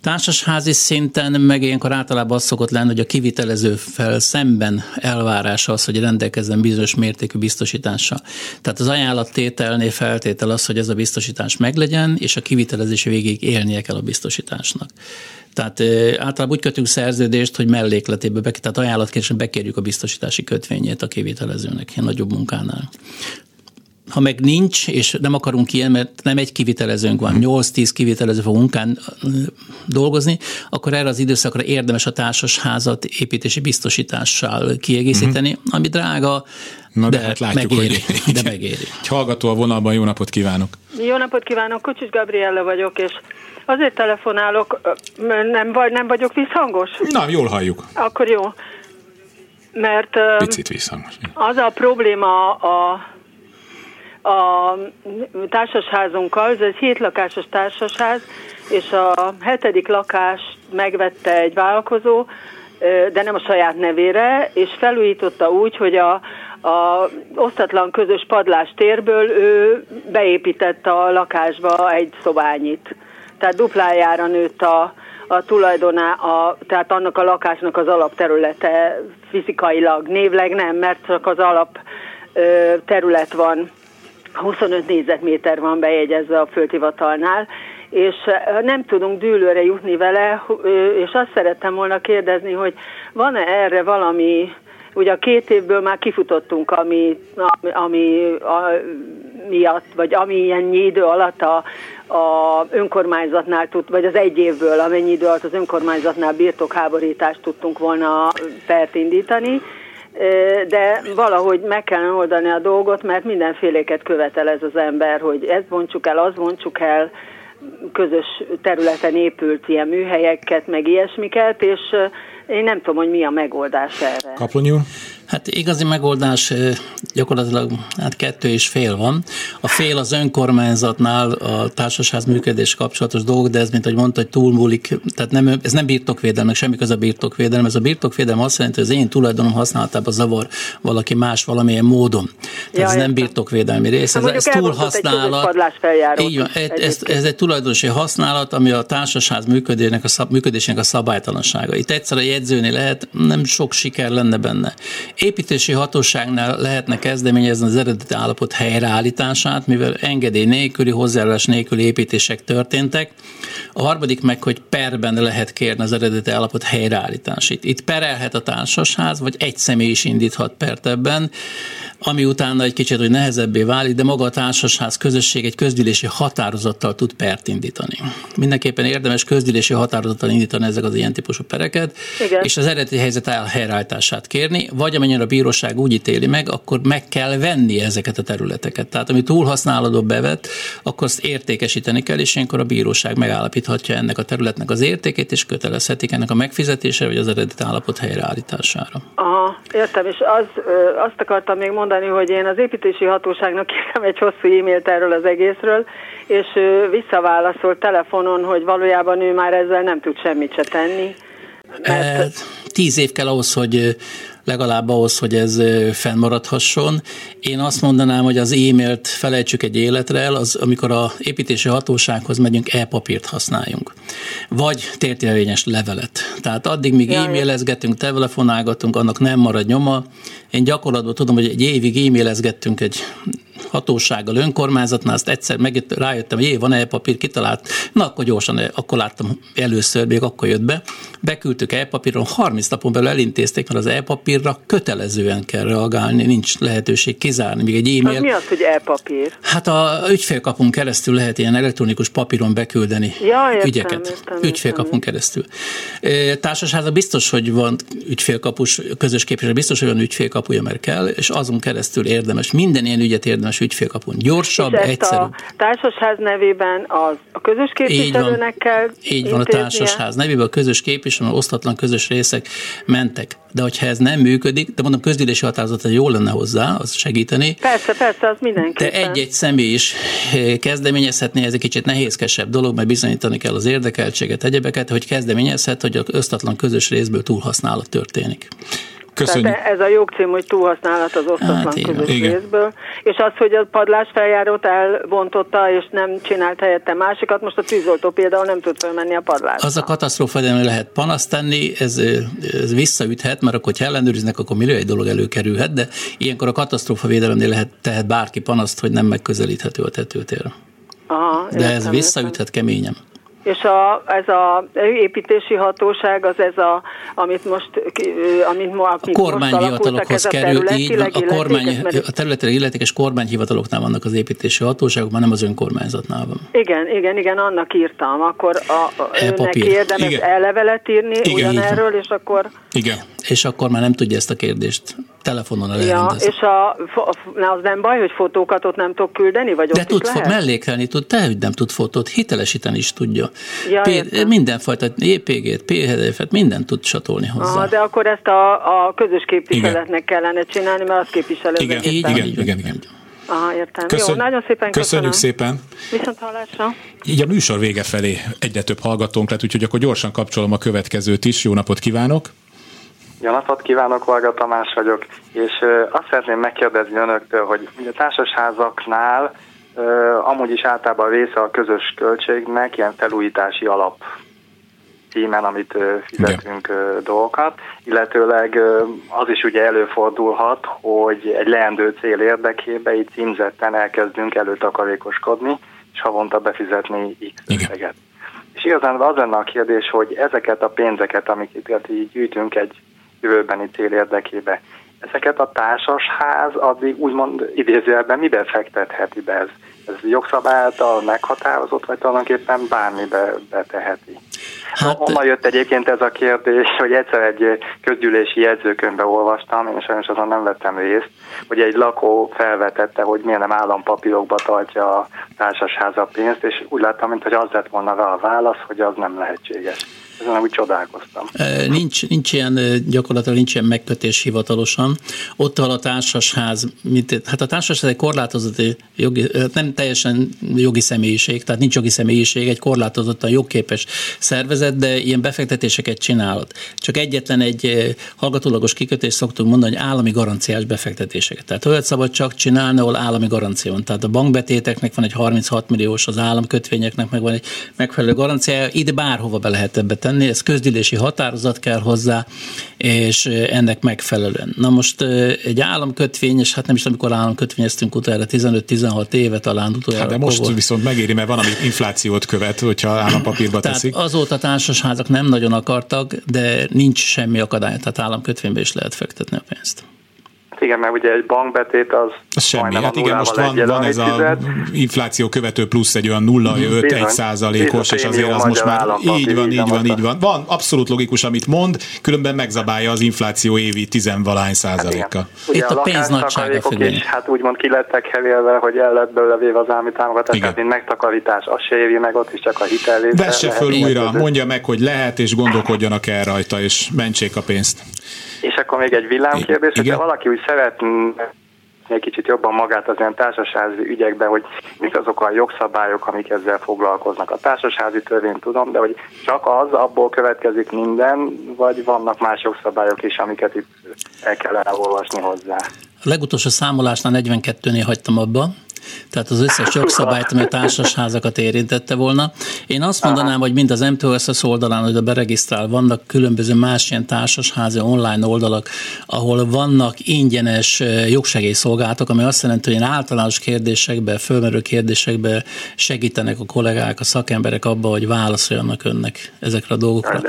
Társasházi szinten meg ilyenkor általában az szokott lenni, hogy a kivitelező fel szemben elvárása az, hogy rendelkezzen bizonyos mértékű biztosítással. Tehát az ajánlattételnél feltétel az, hogy ez a biztosítás meglegyen, és a kivitelezés végig élnie kell a biztosításnak. Tehát általában úgy kötünk szerződést, hogy mellékletébe, be, tehát ajánlatkérésben bekérjük a biztosítási kötvényét a kivitelezőnek ilyen nagyobb munkánál. Ha meg nincs, és nem akarunk ilyen, mert nem egy kivitelezőnk van, 8-10 kivitelező fog munkán dolgozni, akkor erre az időszakra érdemes a társasházat építési biztosítással kiegészíteni, uh-huh. ami drága, Na de, de hát látjuk, megéri, hogy de megéri. Egy hallgató a vonalban, jó napot kívánok! Jó napot kívánok, Kocsis Gabriella vagyok, és azért telefonálok, nem, vagy, nem vagyok visszhangos? Na, jól halljuk. Akkor jó. Mert Picit visszhangos. Az a probléma a a társasházunkkal, ez egy hétlakásos társasház, és a hetedik lakást megvette egy vállalkozó, de nem a saját nevére, és felújította úgy, hogy a, a osztatlan közös padlás térből ő beépítette a lakásba egy szobányit. Tehát duplájára nőtt a, a tulajdoná, a, tehát annak a lakásnak az alapterülete fizikailag, névleg nem, mert csak az alap terület van 25 négyzetméter van bejegyezve a földhivatalnál, és nem tudunk dűlőre jutni vele, és azt szerettem volna kérdezni, hogy van-e erre valami, ugye a két évből már kifutottunk, ami, ami a, miatt, vagy ami ilyen idő alatt a, a önkormányzatnál tud, vagy az egy évből, amennyi idő alatt az önkormányzatnál birtokháborítást tudtunk volna pert indítani, de valahogy meg kell oldani a dolgot, mert mindenféléket követel ez az ember, hogy ezt bontsuk el, azt bontsuk el, közös területen épült ilyen műhelyeket, meg ilyesmiket, és én nem tudom, hogy mi a megoldás erre. Kaplonyú? Hát igazi megoldás gyakorlatilag hát kettő és fél van. A fél az önkormányzatnál a társasház működés kapcsolatos dolog, de ez, mint ahogy mondta, hogy túlmúlik, tehát nem, ez nem birtokvédelem, semmi köze a birtokvédelem. Ez a birtokvédelem azt jelenti, hogy az én tulajdonom használatában zavar valaki más valamilyen módon. Tehát ja, ez nem birtokvédelmi rész, ez, ez túlhasználat. Így van, ez, ez, egy tulajdonosi használat, ami a társasház működésének a, szab, működésének a szabálytalansága. Itt egyszer a jegyzőnél lehet, nem sok siker lenne benne. Építési hatóságnál lehetne kezdeményezni az eredeti állapot helyreállítását, mivel engedély nélküli, hozzájárulás nélküli építések történtek. A harmadik meg, hogy perben lehet kérni az eredeti állapot helyreállítását. Itt perelhet a társasház, vagy egy személy is indíthat pert ebben ami utána egy kicsit, hogy nehezebbé válik, de maga a társasház közösség egy közgyűlési határozattal tud pert indítani. Mindenképpen érdemes közgyűlési határozattal indítani ezek az ilyen típusú pereket, Igen. és az eredeti helyzet elhelyreállítását kérni, vagy amennyire a bíróság úgy ítéli meg, akkor meg kell venni ezeket a területeket. Tehát ami túlhasználató bevet, akkor azt értékesíteni kell, és ilyenkor a bíróság megállapíthatja ennek a területnek az értékét, és kötelezhetik ennek a megfizetése, vagy az eredeti állapot helyreállítására. Aha, értem, és az, azt akartam még mondani, hogy én az építési hatóságnak írtam egy hosszú e-mailt erről az egészről, és visszaválaszolt telefonon, hogy valójában ő már ezzel nem tud semmit se tenni. Mert... Tíz év kell ahhoz, hogy legalább ahhoz, hogy ez fennmaradhasson. Én azt mondanám, hogy az e-mailt felejtsük egy életre el, az, amikor a építési hatósághoz megyünk, e-papírt használjunk. Vagy tértélvényes levelet. Tehát addig, míg e-mailezgetünk, telefonálgatunk, annak nem marad nyoma. Én gyakorlatban tudom, hogy egy évig e-mailezgettünk egy hatósággal, önkormányzatnál, azt egyszer meg rájöttem, hogy jé, van e-papír, kitalált, na akkor gyorsan, akkor láttam először, még akkor jött be, beküldtük e-papíron, 30 napon belül elintézték, mert az e-papírra kötelezően kell reagálni, nincs lehetőség kizárni, még egy e-mail. Az mi az, hogy e-papír? Hát a ügyfélkapunk keresztül lehet ilyen elektronikus papíron beküldeni ja, értem, ügyeket. Értem, ügyfélkapunk értem. keresztül. Társaságban biztos, hogy van ügyfélkapus, közös képviselő, biztos, hogy van ügyfélkapuja, mert kell, és azon keresztül érdemes, minden ilyen ügyet érdemes ügyfélkapun. Gyorsabb, és egyszerűbb. a társasház nevében az a közös képviselőnek kell Így van, a társasház nevében a közös képviselő, osztatlan közös részek mentek. De hogyha ez nem működik, de mondom, közgyűlési határozat jó lenne hozzá, az segíteni. Persze, persze, az mindenképpen. De egy-egy személy is eh, kezdeményezhetné, ez egy kicsit nehézkesebb dolog, mert bizonyítani kell az érdekeltséget, egyebeket, hogy kezdeményezhet, hogy a osztatlan közös részből túlhasználat történik. Köszönjük. Tehát ez a jogcím, hogy túlhasználat az osztatlan hát, közös igen. részből, és az, hogy a padlás feljárót elbontotta, és nem csinált helyette másikat, most a tűzoltó például nem tud felmenni a padlásra. Az a katasztrófa, hogy lehet panaszt tenni, ez, ez visszaüthet, mert akkor, ha ellenőriznek, akkor millió egy dolog előkerülhet, de ilyenkor a katasztrófa védelemnél lehet tehet bárki panaszt, hogy nem megközelíthető a tetőtér. Aha, de értem, ez visszaüthet értem. keményen. És a, ez a építési hatóság, az ez a, amit most, amit, ma, amit a kormányhivatalokhoz kerül, így van, a, kormány, a területileg illetékes kormányhivataloknál vannak az építési hatóságok, már nem az önkormányzatnál van. Igen, igen, igen, annak írtam. Akkor a, a önnek érdemes ellevelet írni igen, ugyanerről, és akkor... Igen, és akkor már nem tudja ezt a kérdést telefonon elrendezni. Ja, és a, na, az nem baj, hogy fotókat ott nem tudok küldeni, vagy De tud fo- mellékelni, tud, te, hogy nem tud fotót, hitelesíteni is tudja. Ja, P- mindenfajta JPG-t, PHDF-et, mindent tud csatolni hozzá. Aha, de akkor ezt a, a közös képviseletnek igen. kellene csinálni, mert az képviselő. Igen, igen, igen, igen, igen. Aha, értem. Köszön, Jó, nagyon szépen köszönjük köszönöm. szépen. Viszont hallásra. Így a műsor vége felé egyre több hallgatónk lett, úgyhogy akkor gyorsan kapcsolom a következőt is. Jó napot kívánok! Jó napot kívánok, Varga Tamás vagyok, és azt szeretném megkérdezni önöktől, hogy a társasházaknál amúgy is általában része a közös költségnek ilyen felújítási alap címen, amit fizetünk Igen. dolgokat, illetőleg az is ugye előfordulhat, hogy egy leendő cél érdekében így címzetten elkezdünk előtakarékoskodni, és havonta befizetni X összeget. És igazán az lenne a kérdés, hogy ezeket a pénzeket, amiket így gyűjtünk egy jövőbeni cél érdekébe. Ezeket a társasház addig úgymond idézőjelben miben fektetheti be ez? Ez jogszabály által meghatározott, vagy tulajdonképpen bármibe beteheti? Hát, Honnan jött egyébként ez a kérdés, hogy egyszer egy közgyűlési jegyzőkönyvbe olvastam, én sajnos azon nem vettem részt, hogy egy lakó felvetette, hogy miért nem állampapírokba tartja a társasháza pénzt, és úgy láttam, mintha az lett volna rá a válasz, hogy az nem lehetséges ezen úgy csodálkoztam. Nincs, nincs ilyen, gyakorlatilag nincs ilyen megkötés hivatalosan. Ott van a társasház, mint, hát a társasház egy korlátozott jogi, nem teljesen jogi személyiség, tehát nincs jogi személyiség, egy korlátozottan jogképes szervezet, de ilyen befektetéseket csinálhat. Csak egyetlen egy hallgatólagos kikötés szoktunk mondani, hogy állami garanciás befektetéseket. Tehát olyat szabad csak csinálni, ahol állami garancia van. Tehát a bankbetéteknek van egy 36 milliós, az államkötvényeknek meg van egy megfelelő garanciája, ide bárhova be lehet ebbe tenni tenni, ez közgyűlési határozat kell hozzá, és ennek megfelelően. Na most egy államkötvény, és hát nem is amikor államkötvényeztünk utána 15-16 éve talán utoljára. Hát de most volt. viszont megéri, mert van, ami inflációt követ, hogyha állampapírba teszik. Tehát azóta társasházak nem nagyon akartak, de nincs semmi akadály, tehát államkötvénybe is lehet fektetni a pénzt igen, mert ugye egy bankbetét az az semmi. Hát igen, most van, van ez a infláció követő plusz egy olyan 0,5-1 százalékos, és azért az most már így van, így van, így van. Van abszolút logikus, amit mond, különben megzabálja az infláció évi tizenvalány százaléka. Hát Itt a, a pénz nagysága is, hát úgymond ki lettek hevélve, hogy el lett belőle véve az állami támogatás, tehát mint megtakarítás, az se éri meg, ott is csak a hitelét. Vesse föl újra, mondja meg, hogy lehet, és gondolkodjanak el rajta, és mentsék a pénzt. És akkor még egy villámkérdés, hogyha valaki úgy szeretné egy kicsit jobban magát az ilyen társasházi ügyekbe, hogy mik azok a jogszabályok, amik ezzel foglalkoznak. A társasházi törvény tudom, de hogy csak az, abból következik minden, vagy vannak más jogszabályok is, amiket itt el kellene olvasni hozzá. A legutolsó számolásnál 42-nél hagytam abba, Tehát az összes jogszabályt, ami a társasházakat érintette volna. Én azt mondanám, hogy mind az MTOSZ oldalán, hogy a beregisztrál, vannak különböző más ilyen társasházi online oldalak, ahol vannak ingyenes jogsegélyszolgálatok, ami azt jelenti, hogy ilyen általános kérdésekbe, fölmerő kérdésekbe segítenek a kollégák, a szakemberek abba, hogy válaszoljanak önnek ezekre a dolgokra.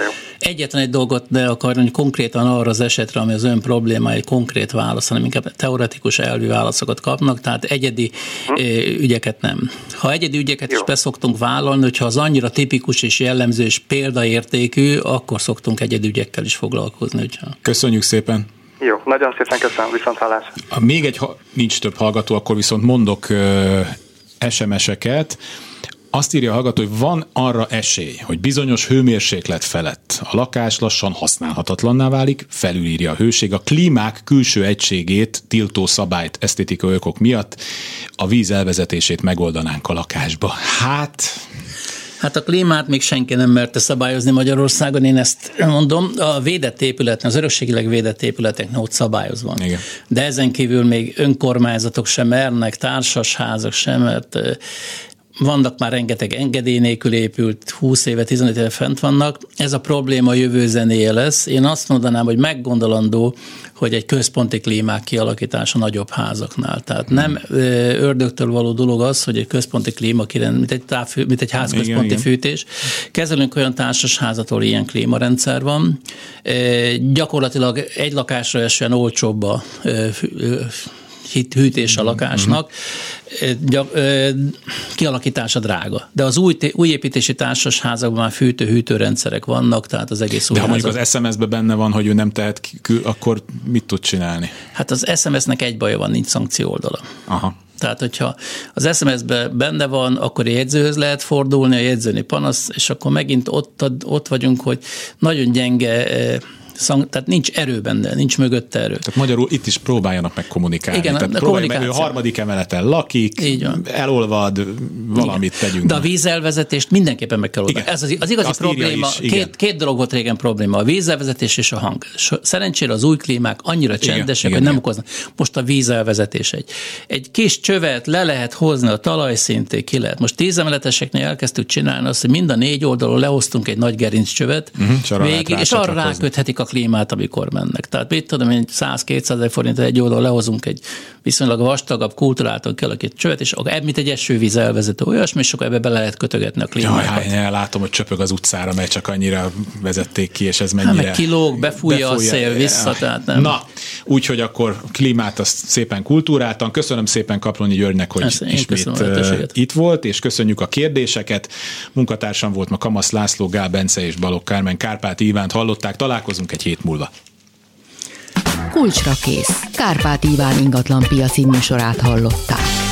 Egyetlen egy dolgot ne akarni, hogy konkrétan arra az esetre, ami az ön probléma, egy konkrét válasz, hanem inkább teoretikus elvű válaszokat kapnak, tehát egyedi hm? ügyeket nem. Ha egyedi ügyeket Jó. is beszoktunk vállalni, hogyha az annyira tipikus és jellemző és példaértékű, akkor szoktunk egyedi ügyekkel is foglalkozni. Hogyha... Köszönjük szépen! Jó, nagyon szépen köszönöm, viszont hallás. Még egy, ha nincs több hallgató, akkor viszont mondok uh, SMS-eket. Azt írja a hallgató, hogy van arra esély, hogy bizonyos hőmérséklet felett a lakás lassan használhatatlanná válik, felülírja a hőség, a klímák külső egységét tiltó szabályt esztétikai okok miatt a víz elvezetését megoldanánk a lakásba. Hát, Hát a klímát még senki nem merte szabályozni Magyarországon, én ezt mondom. A védett épületen, az örökségileg védett épületeknek ott szabályozva. Igen. De ezen kívül még önkormányzatok sem mernek, társasházak sem, mert vannak már rengeteg engedély nélkül épült, 20 éve, 15 éve fent vannak. Ez a probléma a jövő zenéje lesz. Én azt mondanám, hogy meggondolandó, hogy egy központi klímák kialakítása nagyobb házaknál. Tehát nem ördögtől való dolog az, hogy egy központi klíma, mint egy, távfű, mint egy ház központi igen, fűtés. Kezelünk olyan társasházat, ahol ilyen klímarendszer van. Gyakorlatilag egy lakásra esően olcsóbb a hűtés a lakásnak, kialakítása drága. De az új, új építési társasházakban már fűtő-hűtőrendszerek vannak, tehát az egész új De ha mondjuk az SMS-ben benne van, hogy ő nem tehet ki, akkor mit tud csinálni? Hát az SMS-nek egy baja van, nincs szankció oldala. Aha. Tehát, hogyha az SMS-ben benne van, akkor a jegyzőhöz lehet fordulni, a jegyzőni panasz, és akkor megint ott, ott vagyunk, hogy nagyon gyenge szang, tehát nincs erő benne, nincs mögötte erő. Tehát magyarul itt is próbáljanak meg kommunikálni. Igen, tehát a kommunikáció. Meg, ő harmadik emeleten lakik, Így van. elolvad, valamit igen. tegyünk. De a vízelvezetést mindenképpen meg kell oldani. Ez az, az igazi Azt probléma, is, két, két dolog volt régen probléma, a vízelvezetés és a hang. Szerencsére az új klímák annyira csendesek, igen, hogy nem okoznak. Most a vízelvezetés egy. Egy kis csövet le lehet hozni a talajszintig, ki lehet. Most tízemeleteseknél elkezdtük csinálni azt, hogy mind a négy oldalon lehoztunk egy nagy gerinccsövet, uh-huh, végig, és arra ráköthetik a klímát, amikor mennek. Tehát mit tudom én, 100-200 forint egy oldal lehozunk egy viszonylag vastagabb, kultúráltan kialakított csövet, és mint egy esővíz elvezető olyasmi, és akkor ebbe bele lehet kötögetni a klímát. Jaj, jaj, látom, hogy csöpög az utcára, mert csak annyira vezették ki, és ez mennyire... Hát meg kilóg, befújja, befújja a szél vissza, jaj. tehát nem. Na, úgyhogy akkor klímát azt szépen kultúráltan. Köszönöm szépen Kaplonyi Györgynek, hogy Ezt ismét itt volt, és köszönjük a kérdéseket. Munkatársam volt ma Kamasz László, Gál Bence és Balogh Kármen Kárpát Ivánt hallották. Találkozunk egy hét múlva. Kulcsra kész. Kárpát Iván ingatlan piaci műsorát hallották.